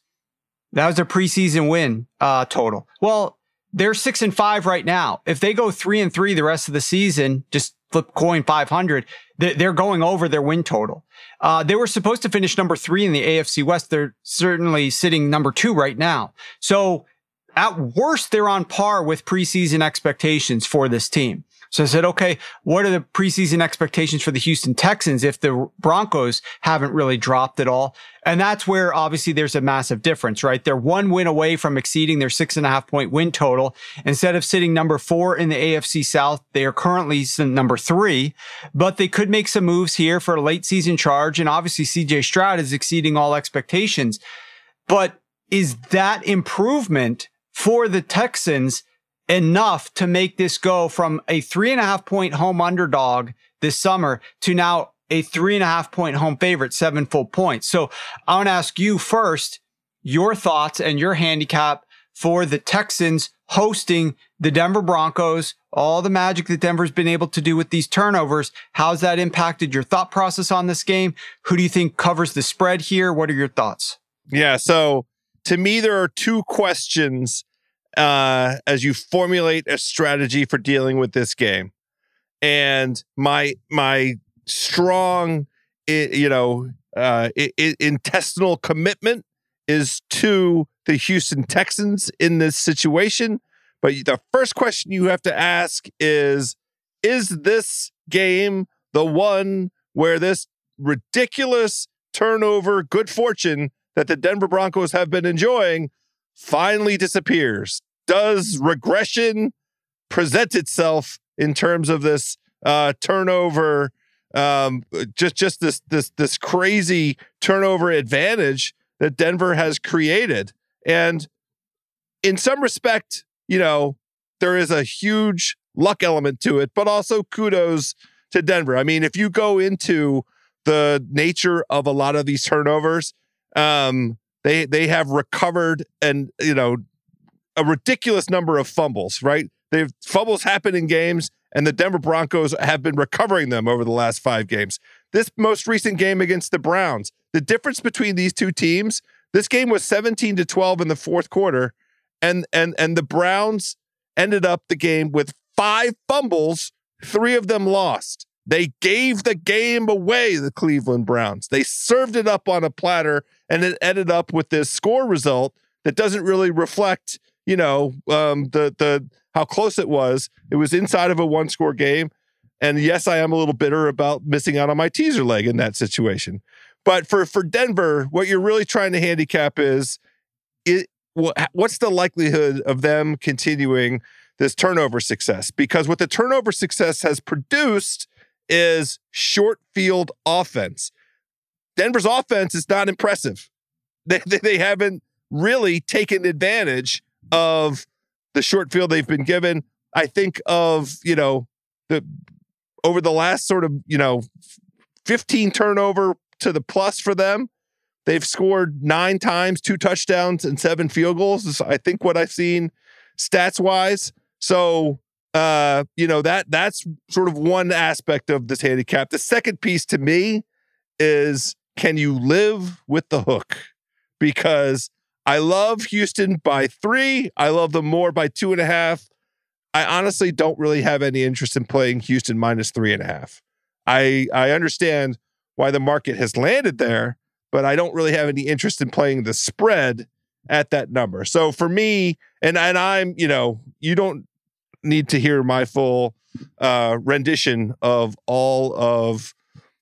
That was a preseason win uh, total. Well, they're six and five right now. If they go three and three the rest of the season, just flip coin 500, they're going over their win total. Uh, they were supposed to finish number three in the AFC West. They're certainly sitting number two right now. So at worst, they're on par with preseason expectations for this team. So I said, okay, what are the preseason expectations for the Houston Texans if the Broncos haven't really dropped at all? And that's where obviously there's a massive difference, right? They're one win away from exceeding their six and a half point win total. Instead of sitting number four in the AFC South, they are currently number three, but they could make some moves here for a late season charge. And obviously CJ Stroud is exceeding all expectations. But is that improvement for the Texans enough to make this go from a three and a half point home underdog this summer to now a three and a half point home favorite, seven full points. So I want to ask you first your thoughts and your handicap for the Texans hosting the Denver Broncos, all the magic that Denver's been able to do with these turnovers. How's that impacted your thought process on this game? Who do you think covers the spread here? What are your thoughts? Yeah. So to me, there are two questions uh, as you formulate a strategy for dealing with this game. And my my strong, you know, uh, intestinal commitment is to the Houston Texans in this situation. But the first question you have to ask is Is this game the one where this ridiculous turnover, good fortune that the Denver Broncos have been enjoying finally disappears? Does regression present itself in terms of this uh, turnover? Um, just just this this this crazy turnover advantage that Denver has created, and in some respect, you know, there is a huge luck element to it, but also kudos to Denver. I mean, if you go into the nature of a lot of these turnovers, um, they they have recovered and you know a ridiculous number of fumbles. Right, they've fumbles happen in games, and the Denver Broncos have been recovering them over the last five games. This most recent game against the Browns, the difference between these two teams, this game was 17 to 12 in the fourth quarter, and and and the Browns ended up the game with five fumbles, three of them lost. They gave the game away, the Cleveland Browns. They served it up on a platter and it ended up with this score result that doesn't really reflect, you know, um, the the how close it was. It was inside of a one score game. And yes, I am a little bitter about missing out on my teaser leg in that situation. But for for Denver, what you're really trying to handicap is it what's the likelihood of them continuing this turnover success? Because what the turnover success has produced is short field offense. Denver's offense is not impressive. They, they, they haven't really taken advantage of the short field they've been given. I think of, you know, the over the last sort of, you know, 15 turnover to the plus for them. They've scored nine times, two touchdowns, and seven field goals. Is I think what I've seen stats wise. So uh, you know, that that's sort of one aspect of this handicap. The second piece to me is can you live with the hook? Because I love Houston by three. I love them more by two and a half. I honestly don't really have any interest in playing Houston minus three and a half. I I understand why the market has landed there, but I don't really have any interest in playing the spread at that number. So for me, and and I'm, you know, you don't need to hear my full uh, rendition of all of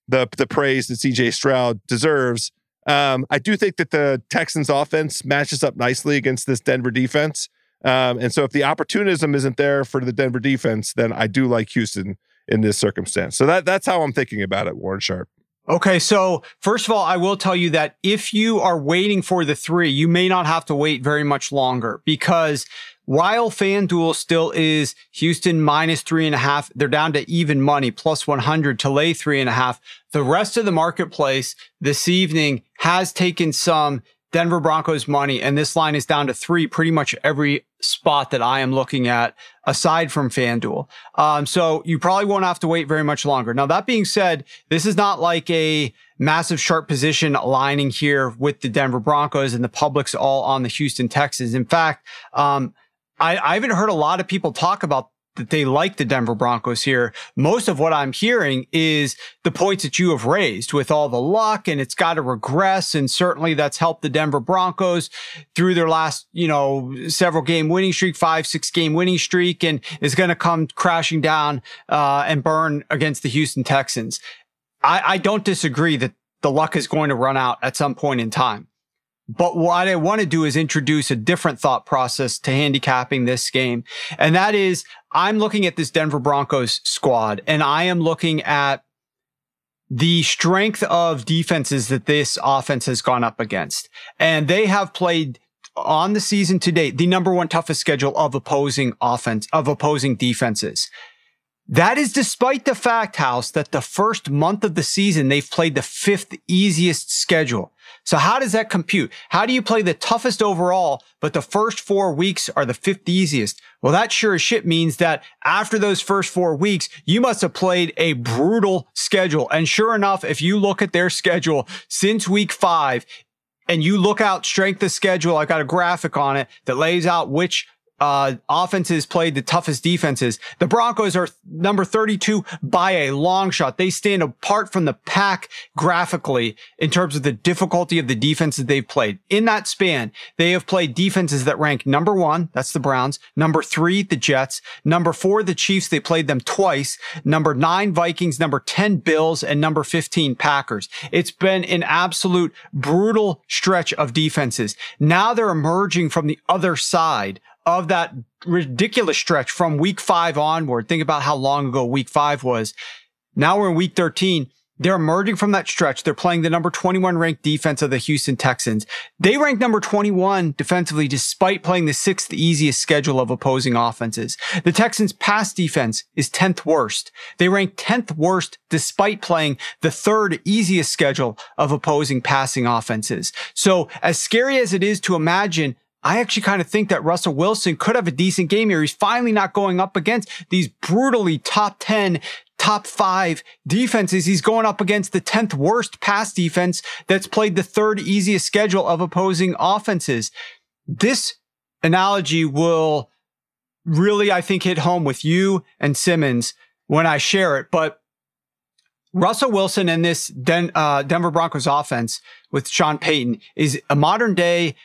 the the praise that CJ Stroud deserves. Um, I do think that the Texans offense matches up nicely against this Denver defense. Um, and so if the opportunism isn't there for the Denver defense, then I do like Houston in this circumstance. So that that's how I'm thinking about it, Warren Sharp. Okay, so first of all, I will tell you that if you are waiting for the three, you may not have to wait very much longer because while FanDuel still is Houston minus three and a half, they're down to even money, plus 100 to lay three and a half. The rest of the marketplace this evening has taken some Denver Broncos money, and this line is down to three pretty much every spot that I am looking at aside from FanDuel. Um, so you probably won't have to wait very much longer. Now, that being said, this is not like a massive sharp position aligning here with the Denver Broncos and the public's all on the Houston Texans. In fact, um, I, I haven't heard a lot of people talk about that they like the Denver Broncos here. Most of what I'm hearing is the points that you have raised with all the luck and it's got to regress. And certainly that's helped the Denver Broncos through their last, you know, several game winning streak, five, six game winning streak and is going to come crashing down, uh, and burn against the Houston Texans. I, I don't disagree that the luck is going to run out at some point in time. But what I want to do is introduce a different thought process to handicapping this game. And that is I'm looking at this Denver Broncos squad and I am looking at the strength of defenses that this offense has gone up against. And they have played on the season to date, the number one toughest schedule of opposing offense, of opposing defenses. That is despite the fact, House, that the first month of the season, they've played the fifth easiest schedule. So how does that compute? How do you play the toughest overall, but the first four weeks are the fifth easiest? Well, that sure as shit means that after those first four weeks, you must have played a brutal schedule. And sure enough, if you look at their schedule since week five, and you look out strength of schedule, I've got a graphic on it that lays out which uh, offenses played the toughest defenses. The Broncos are number 32 by a long shot. They stand apart from the pack graphically in terms of the difficulty of the defenses they've played. In that span, they have played defenses that rank number one, that's the Browns, number three, the Jets, number four, the Chiefs. They played them twice, number nine, Vikings, number 10, Bills, and number 15, Packers. It's been an absolute brutal stretch of defenses. Now they're emerging from the other side of that ridiculous stretch from week five onward. Think about how long ago week five was. Now we're in week 13. They're emerging from that stretch. They're playing the number 21 ranked defense of the Houston Texans. They rank number 21 defensively despite playing the sixth easiest schedule of opposing offenses. The Texans pass defense is 10th worst. They rank 10th worst despite playing the third easiest schedule of opposing passing offenses. So as scary as it is to imagine I actually kind of think that Russell Wilson could have a decent game here. He's finally not going up against these brutally top 10, top five defenses. He's going up against the 10th worst pass defense that's played the third easiest schedule of opposing offenses. This analogy will really, I think, hit home with you and Simmons when I share it. But Russell Wilson and this Den- uh, Denver Broncos offense with Sean Payton is a modern day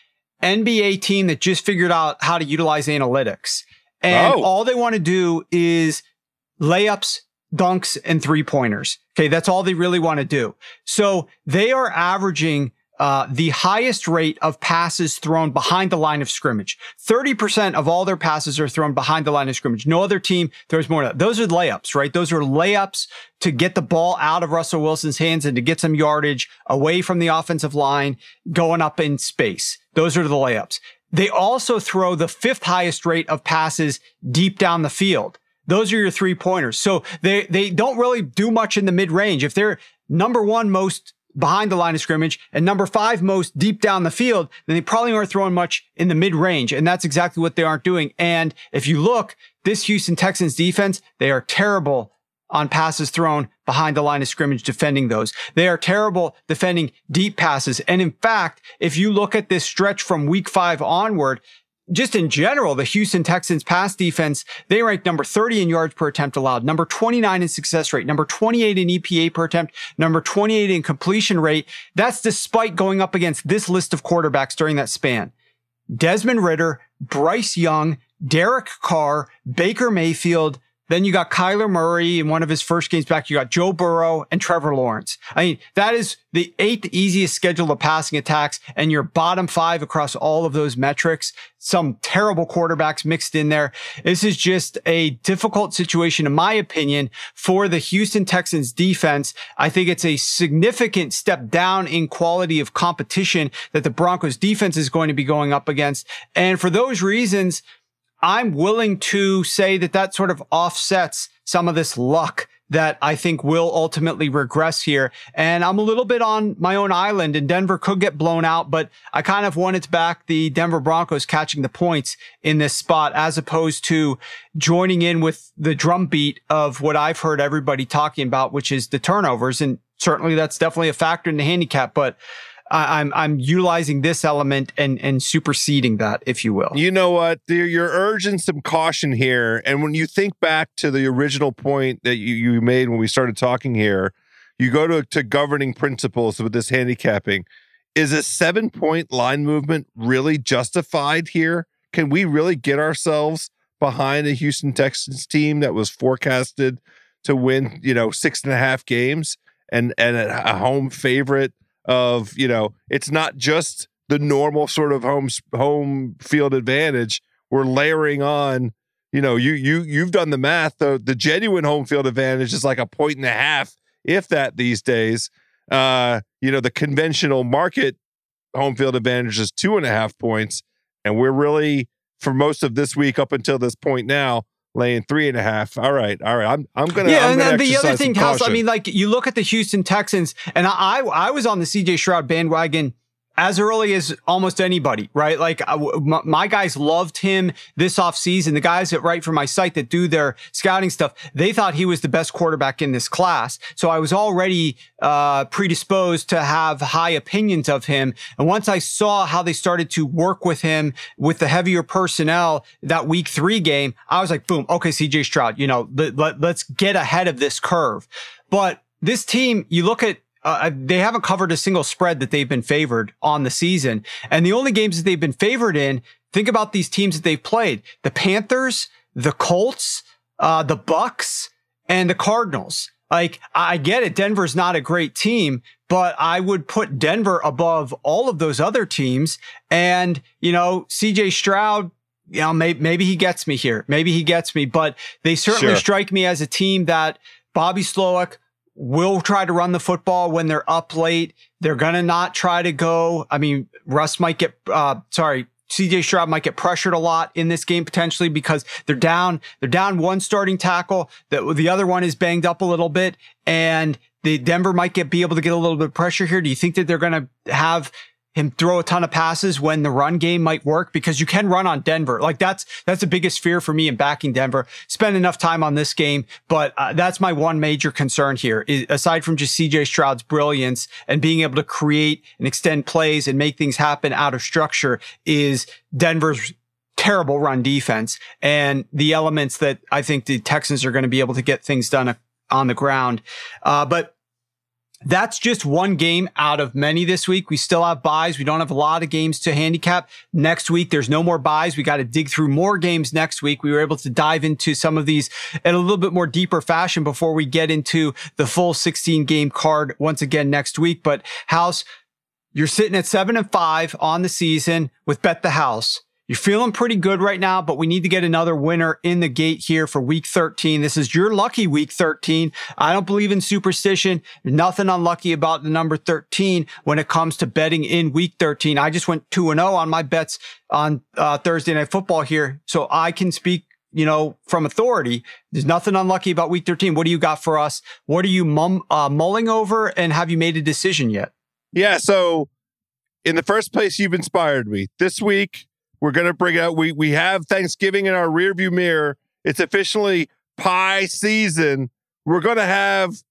NBA team that just figured out how to utilize analytics. And oh. all they want to do is layups, dunks, and three pointers. Okay. That's all they really want to do. So they are averaging uh, the highest rate of passes thrown behind the line of scrimmage. 30% of all their passes are thrown behind the line of scrimmage. No other team throws more. Those are layups, right? Those are layups to get the ball out of Russell Wilson's hands and to get some yardage away from the offensive line going up in space. Those are the layups. They also throw the fifth highest rate of passes deep down the field. Those are your three pointers. So they, they don't really do much in the mid range. If they're number one most behind the line of scrimmage and number five most deep down the field, then they probably aren't throwing much in the mid range. And that's exactly what they aren't doing. And if you look, this Houston Texans defense, they are terrible on passes thrown behind the line of scrimmage defending those. They are terrible defending deep passes. And in fact, if you look at this stretch from week five onward, just in general, the Houston Texans pass defense, they rank number 30 in yards per attempt allowed, number 29 in success rate, number 28 in EPA per attempt, number 28 in completion rate. That's despite going up against this list of quarterbacks during that span. Desmond Ridder, Bryce Young, Derek Carr, Baker Mayfield, then you got Kyler Murray in one of his first games back. You got Joe Burrow and Trevor Lawrence. I mean, that is the eighth easiest schedule of passing attacks and your bottom five across all of those metrics. Some terrible quarterbacks mixed in there. This is just a difficult situation, in my opinion, for the Houston Texans defense. I think it's a significant step down in quality of competition that the Broncos defense is going to be going up against. And for those reasons, I'm willing to say that that sort of offsets some of this luck that I think will ultimately regress here. And I'm a little bit on my own island and Denver could get blown out, but I kind of wanted to back the Denver Broncos catching the points in this spot as opposed to joining in with the drumbeat of what I've heard everybody talking about, which is the turnovers. And certainly that's definitely a factor in the handicap, but I'm I'm utilizing this element and and superseding that, if you will. You know what? You're urging some caution here, and when you think back to the original point that you, you made when we started talking here, you go to to governing principles with this handicapping. Is a seven point line movement really justified here? Can we really get ourselves behind a Houston Texans team that was forecasted to win, you know, six and a half games and and a home favorite? Of you know it's not just the normal sort of home home field advantage. We're layering on you know you you you've done the math. The, genuine home field advantage is like a point and a half if that these days. Uh you know the conventional market home field advantage is two and a half points and we're really for most of this week up until this point now laying three and a half. All right, all right. I'm I'm gonna yeah. I'm and gonna then the other thing, House. I mean, like you look at the Houston Texans, and I I was on the CJ Stroud bandwagon as early as almost anybody, right? Like my, my, guys loved him this offseason. The guys that write for my site that do their scouting stuff, they thought he was the best quarterback in this class. So I was already uh, predisposed to have high opinions of him. And once I saw how they started to work with him with the heavier personnel that week three game, I was like, boom, okay, CJ Stroud, you know, let, let, let's get ahead of this curve. But this team, you look at uh, they haven't covered a single spread that they've been favored on the season. And the only games that they've been favored in, think about these teams that they've played. The Panthers, the Colts, uh, the Bucs, and the Cardinals. Like, I get it. Denver's not a great team, but I would put Denver above all of those other teams. And, you know, CJ Stroud, you know, maybe, maybe he gets me here. Maybe he gets me, but they certainly sure. strike me as a team that Bobby Slowik, will try to run the football when they're up late. They're going to not try to go. I mean, Russ might get, uh, sorry, CJ Stroud might get pressured a lot in this game potentially because they're down, they're down one starting tackle. The, the other one is banged up a little bit and the Denver might get, be able to get a little bit of pressure here. Do you think that they're going to have him throw a ton of passes when the run game might work because you can run on Denver. Like that's that's the biggest fear for me in backing Denver. Spend enough time on this game, but uh, that's my one major concern here. Is, aside from just CJ Stroud's brilliance and being able to create and extend plays and make things happen out of structure, is Denver's terrible run defense and the elements that I think the Texans are going to be able to get things done on the ground. Uh, but that's just one game out of many this week. We still have byes. We don't have a lot of games to handicap. Next week, there's no more byes. We got to dig through more games next week. We were able to dive into some of these in a little bit more deeper fashion before we get into the full 16 game card once again next week. But House, you're sitting at seven and five on the season with Bet the House. You're feeling pretty good right now, but we need to get another winner in the gate here for week 13. This is your lucky week 13. I don't believe in superstition. Nothing unlucky about the number 13 when it comes to betting in week 13. I just went 2 and 0 on my bets on uh, Thursday night football here. So I can speak you know, from authority. There's nothing unlucky about week 13. What do you got for us? What are you mum, uh, mulling over and have you made a decision yet? Yeah. So in the first place, you've inspired me this week. We're going to bring out, we, we have Thanksgiving in our rearview mirror. It's officially pie season. We're going to have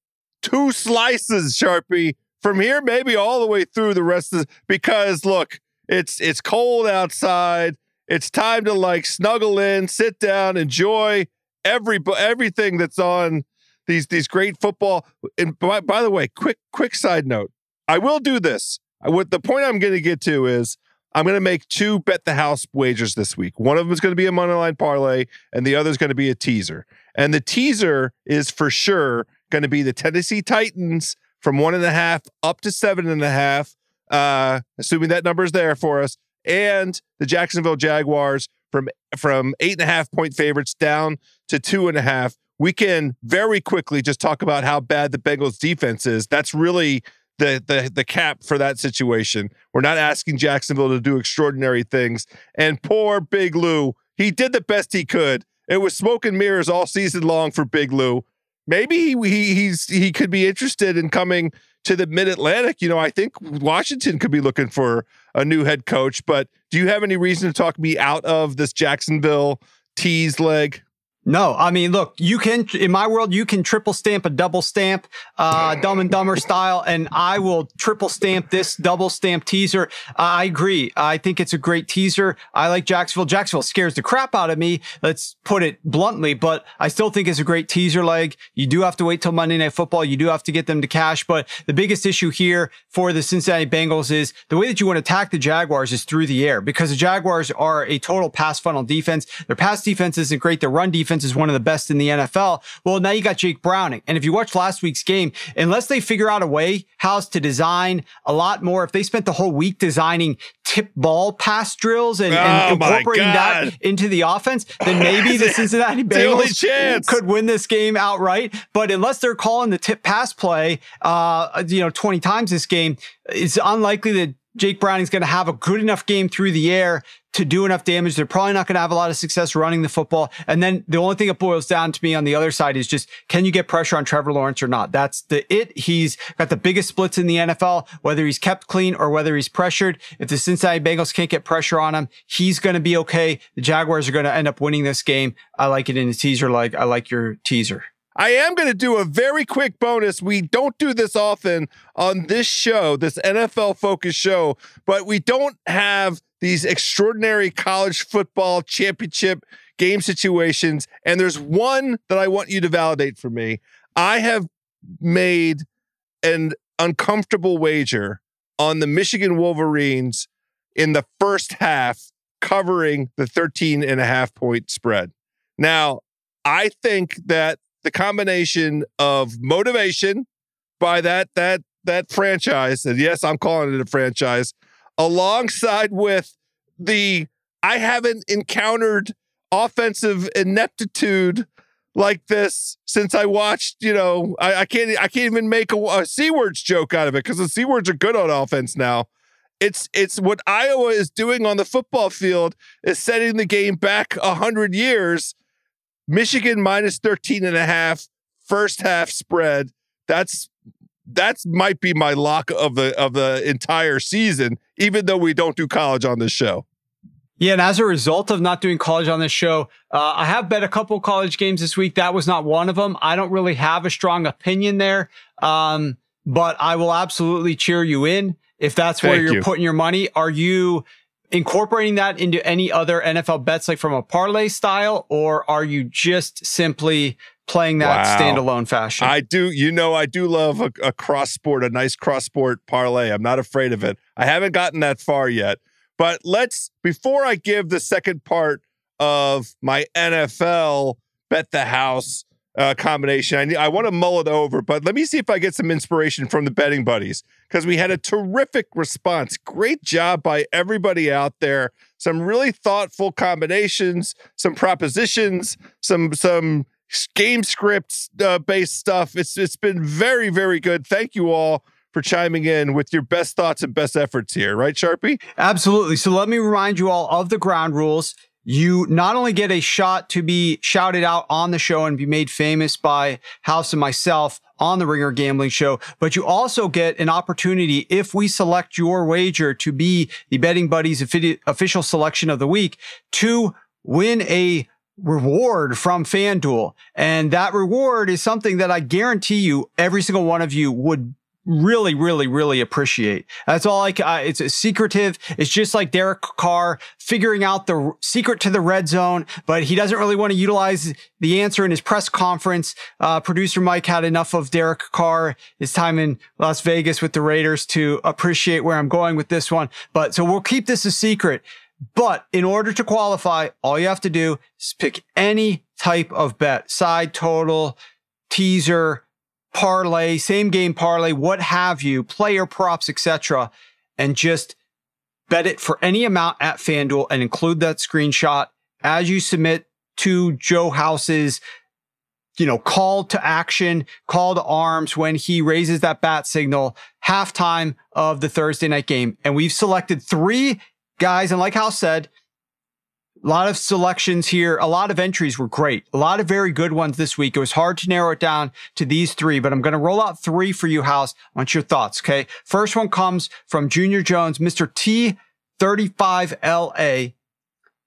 two slices, Sharpie, from here, maybe all the way through the rest of because look, it's, it's cold outside. It's time to like snuggle in, sit down, enjoy every, everything that's on these, these great football. And by, by the way, quick, quick side note. I will do this. What the point I'm going to get to is I'm going to make two bet the house wagers this week. One of them is going to be a money line parlay, and the other is going to be a teaser. And the teaser is for sure going to be the Tennessee Titans from one and a half up to seven and a half, uh, assuming that number is there for us, and the Jacksonville Jaguars from from eight and a half point favorites down to two and a half. We can very quickly just talk about how bad the Bengals defense is. That's really the the the cap for that situation. We're not asking Jacksonville to do extraordinary things. And poor Big Lou, he did the best he could. It was smoke and mirrors all season long for Big Lou. maybe he, he he's he could be interested in coming to the Mid Atlantic. You know, I think Washington could be looking for a new head coach. But do you have any reason to talk me out of this Jacksonville tease leg? No, I mean, look, you can, in my world, you can triple stamp a double stamp, uh, dumb and dumber style, and I will triple stamp this double stamp teaser. Uh, I agree. I think it's a great teaser. I like Jacksonville. Jacksonville scares the crap out of me. Let's put it bluntly, but I still think it's a great teaser leg. You do have to wait till Monday Night Football. You do have to get them to cash, but the biggest issue here for the Cincinnati Bengals is the way that you want to attack the Jaguars is through the air because the Jaguars are a total pass funnel defense. Their pass defense isn't great. Their run defense defense is one of the best in the NFL. Well, now you got Jake Browning. And if you watch last week's game, unless they figure out a way, how to design a lot more, if they spent the whole week designing tip ball pass drills and, oh and incorporating that into the offense, then maybe the Cincinnati Bengals could win this game outright. But unless they're calling the tip pass play, uh, you know, 20 times this game, it's unlikely that Jake Browning's going to have a good enough game through the air to do enough damage. They're probably not going to have a lot of success running the football. And then the only thing it boils down to me on the other side is just can you get pressure on Trevor Lawrence or not? That's the it. He's got the biggest splits in the NFL, whether he's kept clean or whether he's pressured. If the Cincinnati Bengals can't get pressure on him, he's going to be okay. The Jaguars are going to end up winning this game. I like it in the teaser. Like I like your teaser. I am going to do a very quick bonus. We don't do this often on this show, this NFL focused show, but we don't have these extraordinary college football championship game situations. And there's one that I want you to validate for me. I have made an uncomfortable wager on the Michigan Wolverines in the first half, covering the 13 and a half point spread. Now, I think that the combination of motivation by that that that franchise, and yes, I'm calling it a franchise, alongside with the I haven't encountered offensive ineptitude like this since I watched, you know, I, I can't I can't even make a, a C words joke out of it because the C words are good on offense now. It's it's what Iowa is doing on the football field is setting the game back a hundred years. Michigan minus 13 and a half, first half spread. That's that's might be my lock of the of the entire season, even though we don't do college on this show. Yeah, and as a result of not doing college on this show, uh, I have bet a couple college games this week. That was not one of them. I don't really have a strong opinion there, um, but I will absolutely cheer you in if that's where Thank you're you. putting your money. Are you incorporating that into any other NFL bets, like from a parlay style, or are you just simply playing that wow. standalone fashion. I do, you know, I do love a, a cross sport, a nice cross sport parlay. I'm not afraid of it. I haven't gotten that far yet. But let's, before I give the second part of my NFL bet the house uh, combination, I, need, I want to mull it over, but let me see if I get some inspiration from the betting buddies because we had a terrific response. Great job by everybody out there. Some really thoughtful combinations, some propositions, some, some, game script uh, based stuff. It's it's been very very good. Thank you all for chiming in with your best thoughts and best efforts here, right, Sharpie? Absolutely. So let me remind you all of the ground rules. You not only get a shot to be shouted out on the show and be made famous by House and myself on the Ringer Gambling Show, but you also get an opportunity if we select your wager to be the Betting Buddies official selection of the week to win a reward from FanDuel. And that reward is something that I guarantee you every single one of you would really, really, really appreciate. That's all I, it's secretive. It's just like Derek Carr figuring out the secret to the red zone, but he doesn't really want to utilize the answer in his press conference. Uh, producer Mike had enough of Derek Carr, his time in Las Vegas with the Raiders to appreciate where I'm going with this one. But so we'll keep this a secret. But in order to qualify, all you have to do is pick any type of bet, side total, teaser, parlay, same game parlay, what have you, player props, etc., and just bet it for any amount at FanDuel and include that screenshot as you submit to Joe House's you know, call to action, call to arms when he raises that bat signal halftime of the Thursday night game. And we've selected three guys. And like House said, A lot of selections here. A lot of entries were great. A lot of very good ones this week. It was hard to narrow it down to these three, but I'm going to roll out three for you, House. I want your thoughts. Okay. First one comes from Junior Jones, Mr. T35LA.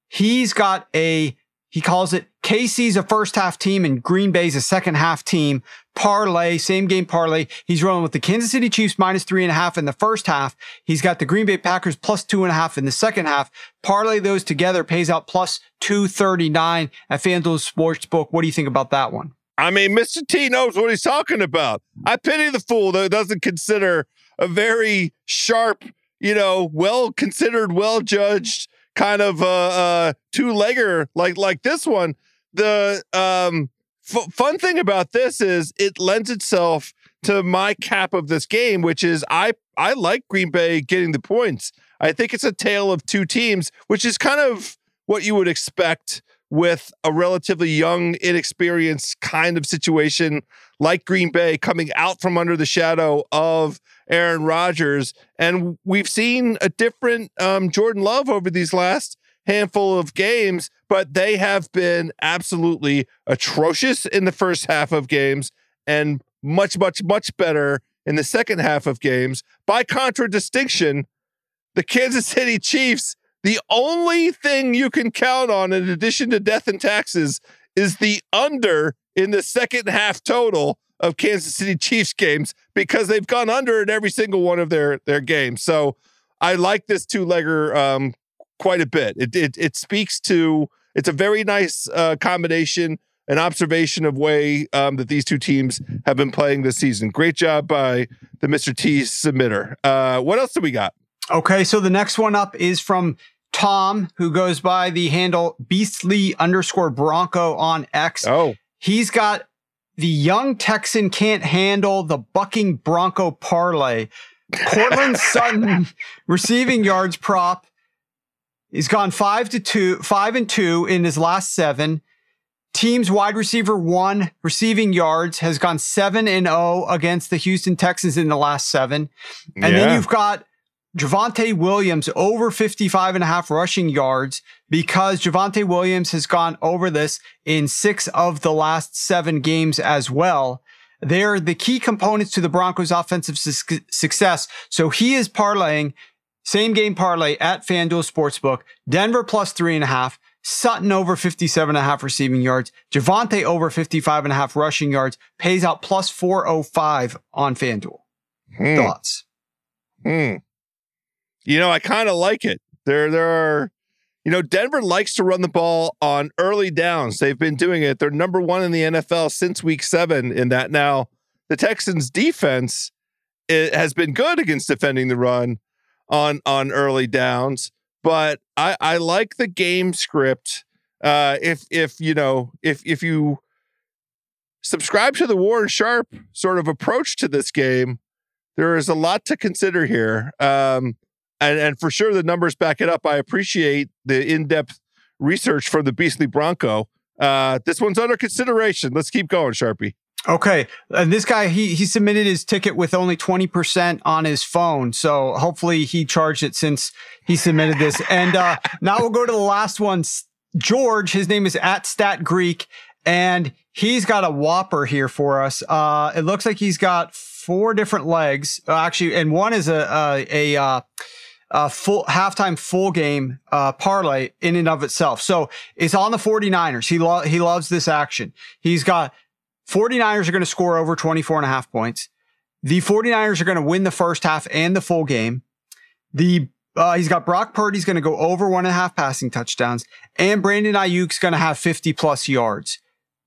He's got a he calls it KC's a first half team and Green Bay's a second half team. Parlay, same game parlay. He's rolling with the Kansas City Chiefs minus three and a half in the first half. He's got the Green Bay Packers plus two and a half in the second half. Parlay those together pays out plus 239 at FanDuel Sportsbook. What do you think about that one? I mean, Mr. T knows what he's talking about. I pity the fool that doesn't consider a very sharp, you know, well considered, well judged kind of a, a two legger like like this one. The um, f- fun thing about this is it lends itself to my cap of this game, which is I I like Green Bay getting the points. I think it's a tale of two teams, which is kind of what you would expect with a relatively young, inexperienced kind of situation like Green Bay coming out from under the shadow of Aaron Rodgers. And we've seen a different um, Jordan Love over these last handful of games, but they have been absolutely atrocious in the first half of games and much, much, much better in the second half of games. By contradistinction, the Kansas City Chiefs, the only thing you can count on in addition to death and taxes is the under in the second half total of Kansas City Chiefs games because they've gone under in every single one of their their games. So I like this two legger um, quite a bit. It, it it speaks to it's a very nice uh, combination, an observation of way um, that these two teams have been playing this season. Great job by the Mr. T submitter. Uh, what else do we got? Okay, so the next one up is from Tom, who goes by the handle beastly underscore Bronco on X. Oh, he's got the young Texan can't handle the bucking Bronco parlay. Courtland Sutton receiving yards prop. He's gone five to two, five and two in his last seven. Team's wide receiver one receiving yards has gone seven and zero against the Houston Texans in the last seven. And yeah. then you've got Javonte Williams over 55 and a half rushing yards because Javonte Williams has gone over this in six of the last seven games as well. They're the key components to the Broncos offensive su- success. So he is parlaying same game parlay at FanDuel Sportsbook, Denver plus three and a half, Sutton over 57 and a half receiving yards, Javonte over 55 and a half rushing yards, pays out plus 405 on FanDuel. Hmm. Thoughts? Hmm you know, I kind of like it. There, there are, you know, Denver likes to run the ball on early downs. They've been doing it. They're number one in the NFL since week seven in that. Now, the Texans' defense has been good against defending the run on on early downs, but I, I like the game script. Uh, if if you know if if you subscribe to the Warren Sharp sort of approach to this game, there is a lot to consider here. Um, and and for sure the numbers back it up. I appreciate the in depth research from the Beastly Bronco. Uh, this one's under consideration. Let's keep going, Sharpie. Okay, and this guy he he submitted his ticket with only twenty percent on his phone, so hopefully he charged it since he submitted this. And uh, now we'll go to the last one. George, his name is at Stat Greek, and he's got a whopper here for us. Uh, it looks like he's got four different legs, uh, actually, and one is a a, a uh, full halftime full game uh, parlay in and of itself. So it's on the 49ers. He lo- he loves this action. He's got 49ers are going to score over 24 and a half points. The 49ers are going to win the first half and the full game. The uh, he's got Brock Purdy's going to go over one and a half passing touchdowns, and Brandon Aiyuk's going to have 50 plus yards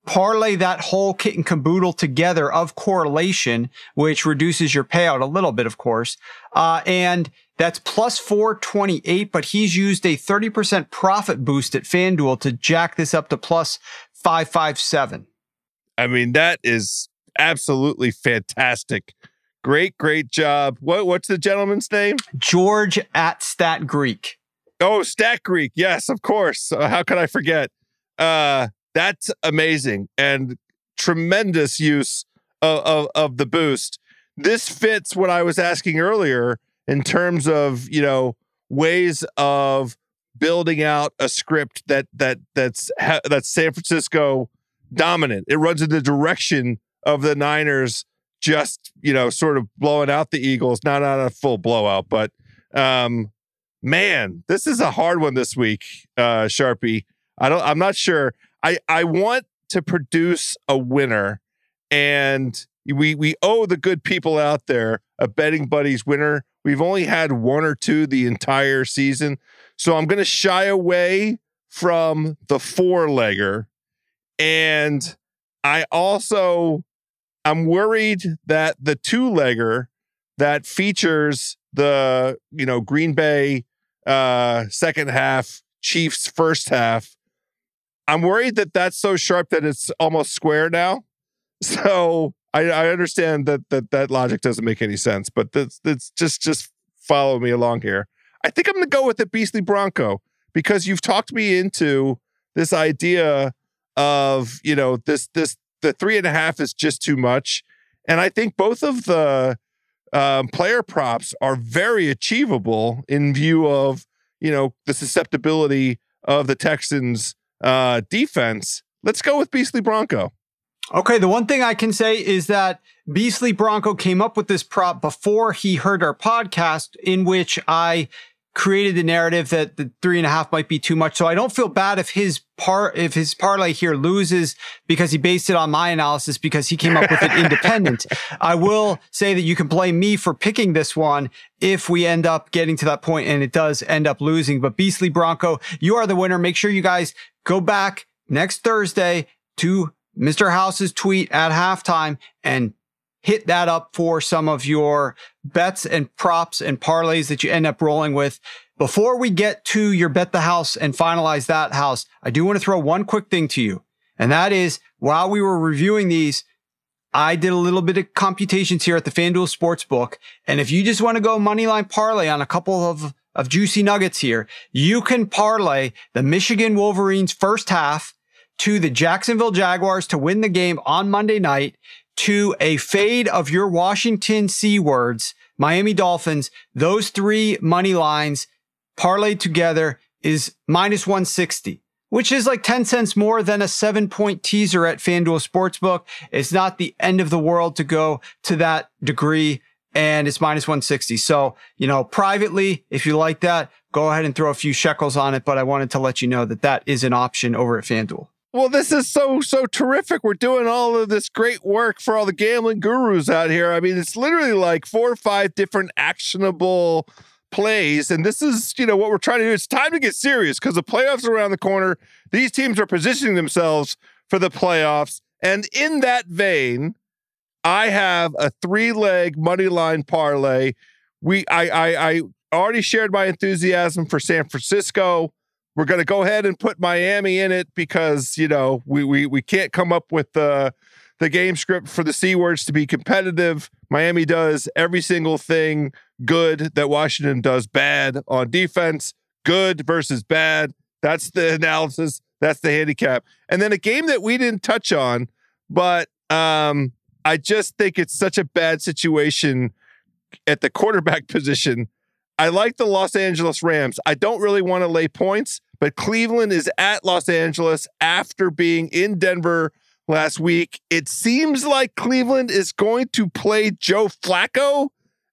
parlay that whole kit and caboodle together of correlation, which reduces your payout a little bit, of course. Uh, and that's plus 428, but he's used a 30% profit boost at FanDuel to jack this up to plus 557. I mean, that is absolutely fantastic. Great, great job. What what's the gentleman's name? George at Stat Greek. Oh, Stat Greek. Yes, of course. Uh, how could I forget? Uh that's amazing and tremendous use of, of, of the boost. This fits what I was asking earlier in terms of, you know, ways of building out a script that that that's that's San Francisco dominant. It runs in the direction of the Niners just, you know, sort of blowing out the Eagles, not on a full blowout, but um man, this is a hard one this week, uh Sharpie. I don't I'm not sure. I I want to produce a winner and we we owe the good people out there a betting buddies winner. We've only had one or two the entire season. So I'm going to shy away from the four legger. And I also, I'm worried that the two legger that features the, you know, Green Bay uh, second half, Chiefs first half, I'm worried that that's so sharp that it's almost square now. So I, I understand that that that logic doesn't make any sense, but that's that's just just follow me along here. I think I'm to go with the Beastly Bronco because you've talked me into this idea of you know this this the three and a half is just too much, and I think both of the um, player props are very achievable in view of you know the susceptibility of the Texans uh, defense. Let's go with Beastly Bronco. Okay, the one thing I can say is that Beastly Bronco came up with this prop before he heard our podcast, in which I created the narrative that the three and a half might be too much. So I don't feel bad if his part, if his parlay here loses because he based it on my analysis because he came up with it independent. I will say that you can blame me for picking this one if we end up getting to that point and it does end up losing. But Beastly Bronco, you are the winner. Make sure you guys go back next Thursday to Mr. House's tweet at halftime and hit that up for some of your bets and props and parlays that you end up rolling with. Before we get to your bet the house and finalize that house, I do want to throw one quick thing to you. And that is while we were reviewing these, I did a little bit of computations here at the FanDuel Sportsbook. And if you just want to go moneyline parlay on a couple of, of juicy nuggets here, you can parlay the Michigan Wolverines first half to the Jacksonville Jaguars to win the game on Monday night to a fade of your Washington C words, Miami Dolphins. Those three money lines parlayed together is minus 160, which is like 10 cents more than a seven point teaser at FanDuel Sportsbook. It's not the end of the world to go to that degree and it's minus 160. So, you know, privately, if you like that, go ahead and throw a few shekels on it. But I wanted to let you know that that is an option over at FanDuel. Well, this is so so terrific. We're doing all of this great work for all the gambling gurus out here. I mean, it's literally like four or five different actionable plays. And this is, you know, what we're trying to do. It's time to get serious because the playoffs are around the corner. These teams are positioning themselves for the playoffs. And in that vein, I have a three-leg money line parlay. We I I, I already shared my enthusiasm for San Francisco. We're going to go ahead and put Miami in it because you know we we we can't come up with the the game script for the c words to be competitive. Miami does every single thing good that Washington does bad on defense. Good versus bad. That's the analysis. That's the handicap. And then a game that we didn't touch on, but um, I just think it's such a bad situation at the quarterback position I like the Los Angeles Rams. I don't really want to lay points, but Cleveland is at Los Angeles after being in Denver last week. It seems like Cleveland is going to play Joe Flacco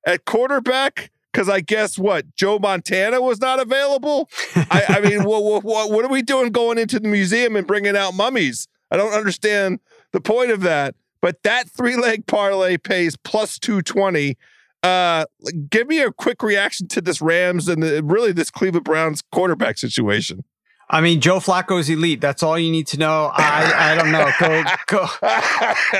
at quarterback because I guess what Joe Montana was not available. I, I, mean, what, what, what are we doing going into the museum and bringing out mummies? I don't understand the point of that. But that three leg parlay pays plus 220. Uh, give me a quick reaction to this Rams and the, really this Cleveland Browns quarterback situation. I mean, Joe Flacco's elite. That's all you need to know. I, I don't know. Go, go,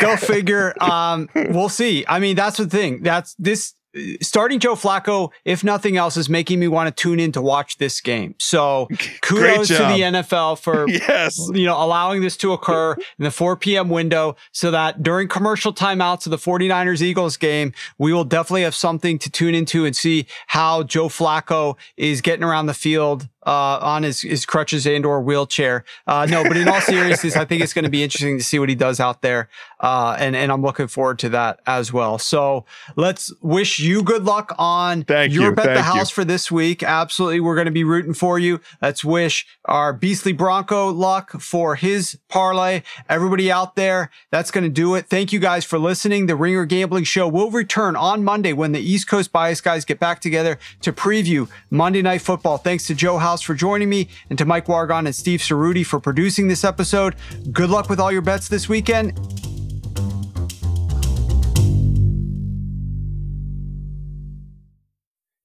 go figure. Um, we'll see. I mean, that's the thing. That's this starting Joe Flacco, if nothing else, is making me want to tune in to watch this game. So kudos to the NFL for yes. you know allowing this to occur in the 4 p.m. window so that during commercial timeouts of the 49ers Eagles game, we will definitely have something to tune into and see how Joe Flacco is getting around the field uh, on his, his crutches and or wheelchair. Uh, no, but in all seriousness, I think it's going to be interesting to see what he does out there. Uh, and, and I'm looking forward to that as well. So let's wish you good luck on Thank your you. bet Thank the house you. for this week. Absolutely. We're going to be rooting for you. Let's wish our Beastly Bronco luck for his parlay. Everybody out there, that's going to do it. Thank you guys for listening. The Ringer Gambling Show will return on Monday when the East Coast Bias guys get back together to preview Monday Night Football. Thanks to Joe House for joining me and to Mike Wargon and Steve Ceruti for producing this episode. Good luck with all your bets this weekend.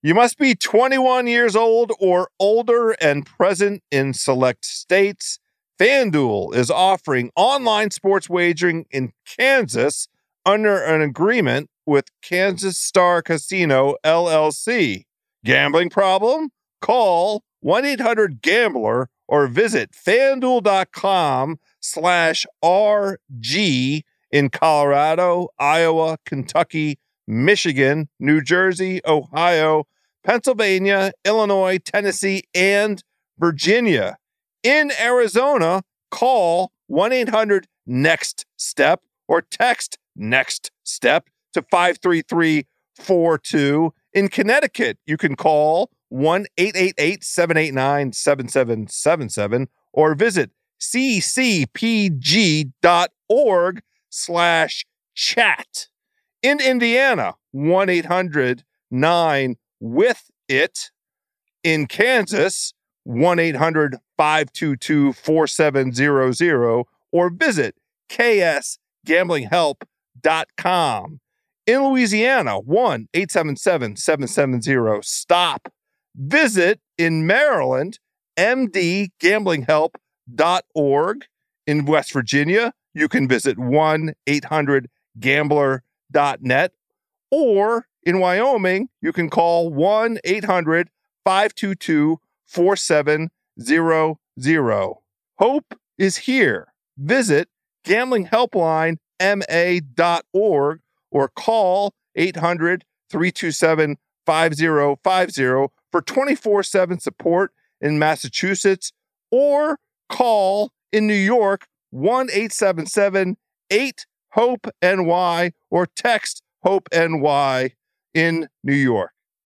You must be 21 years old or older and present in select states. FanDuel is offering online sports wagering in Kansas under an agreement with Kansas Star Casino LLC. Gambling problem? Call 1-800-GAMBLER or visit fanduel.com slash RG in Colorado, Iowa, Kentucky, Michigan, New Jersey, Ohio, Pennsylvania, Illinois, Tennessee, and Virginia. In Arizona, call 1 800 NEXT STEP or text NEXT STEP to 53342. In Connecticut, you can call 1 888 789 7777 or visit ccpg.org slash chat. In Indiana, 1 800 9 with it. In Kansas, 1 800 522 4700 or visit ksgamblinghelp.com. In Louisiana, 1 877 770 STOP. Visit in Maryland, mdgamblinghelp.org. In West Virginia, you can visit 1 800 gambler.net. Or in Wyoming, you can call 1 800 522 4700. Hope is here. Visit gamblinghelplinema.org or call 800 327 5050 for 24 7 support in Massachusetts or call in New York 1 877 8 HOPE NY or text HOPE NY in New York.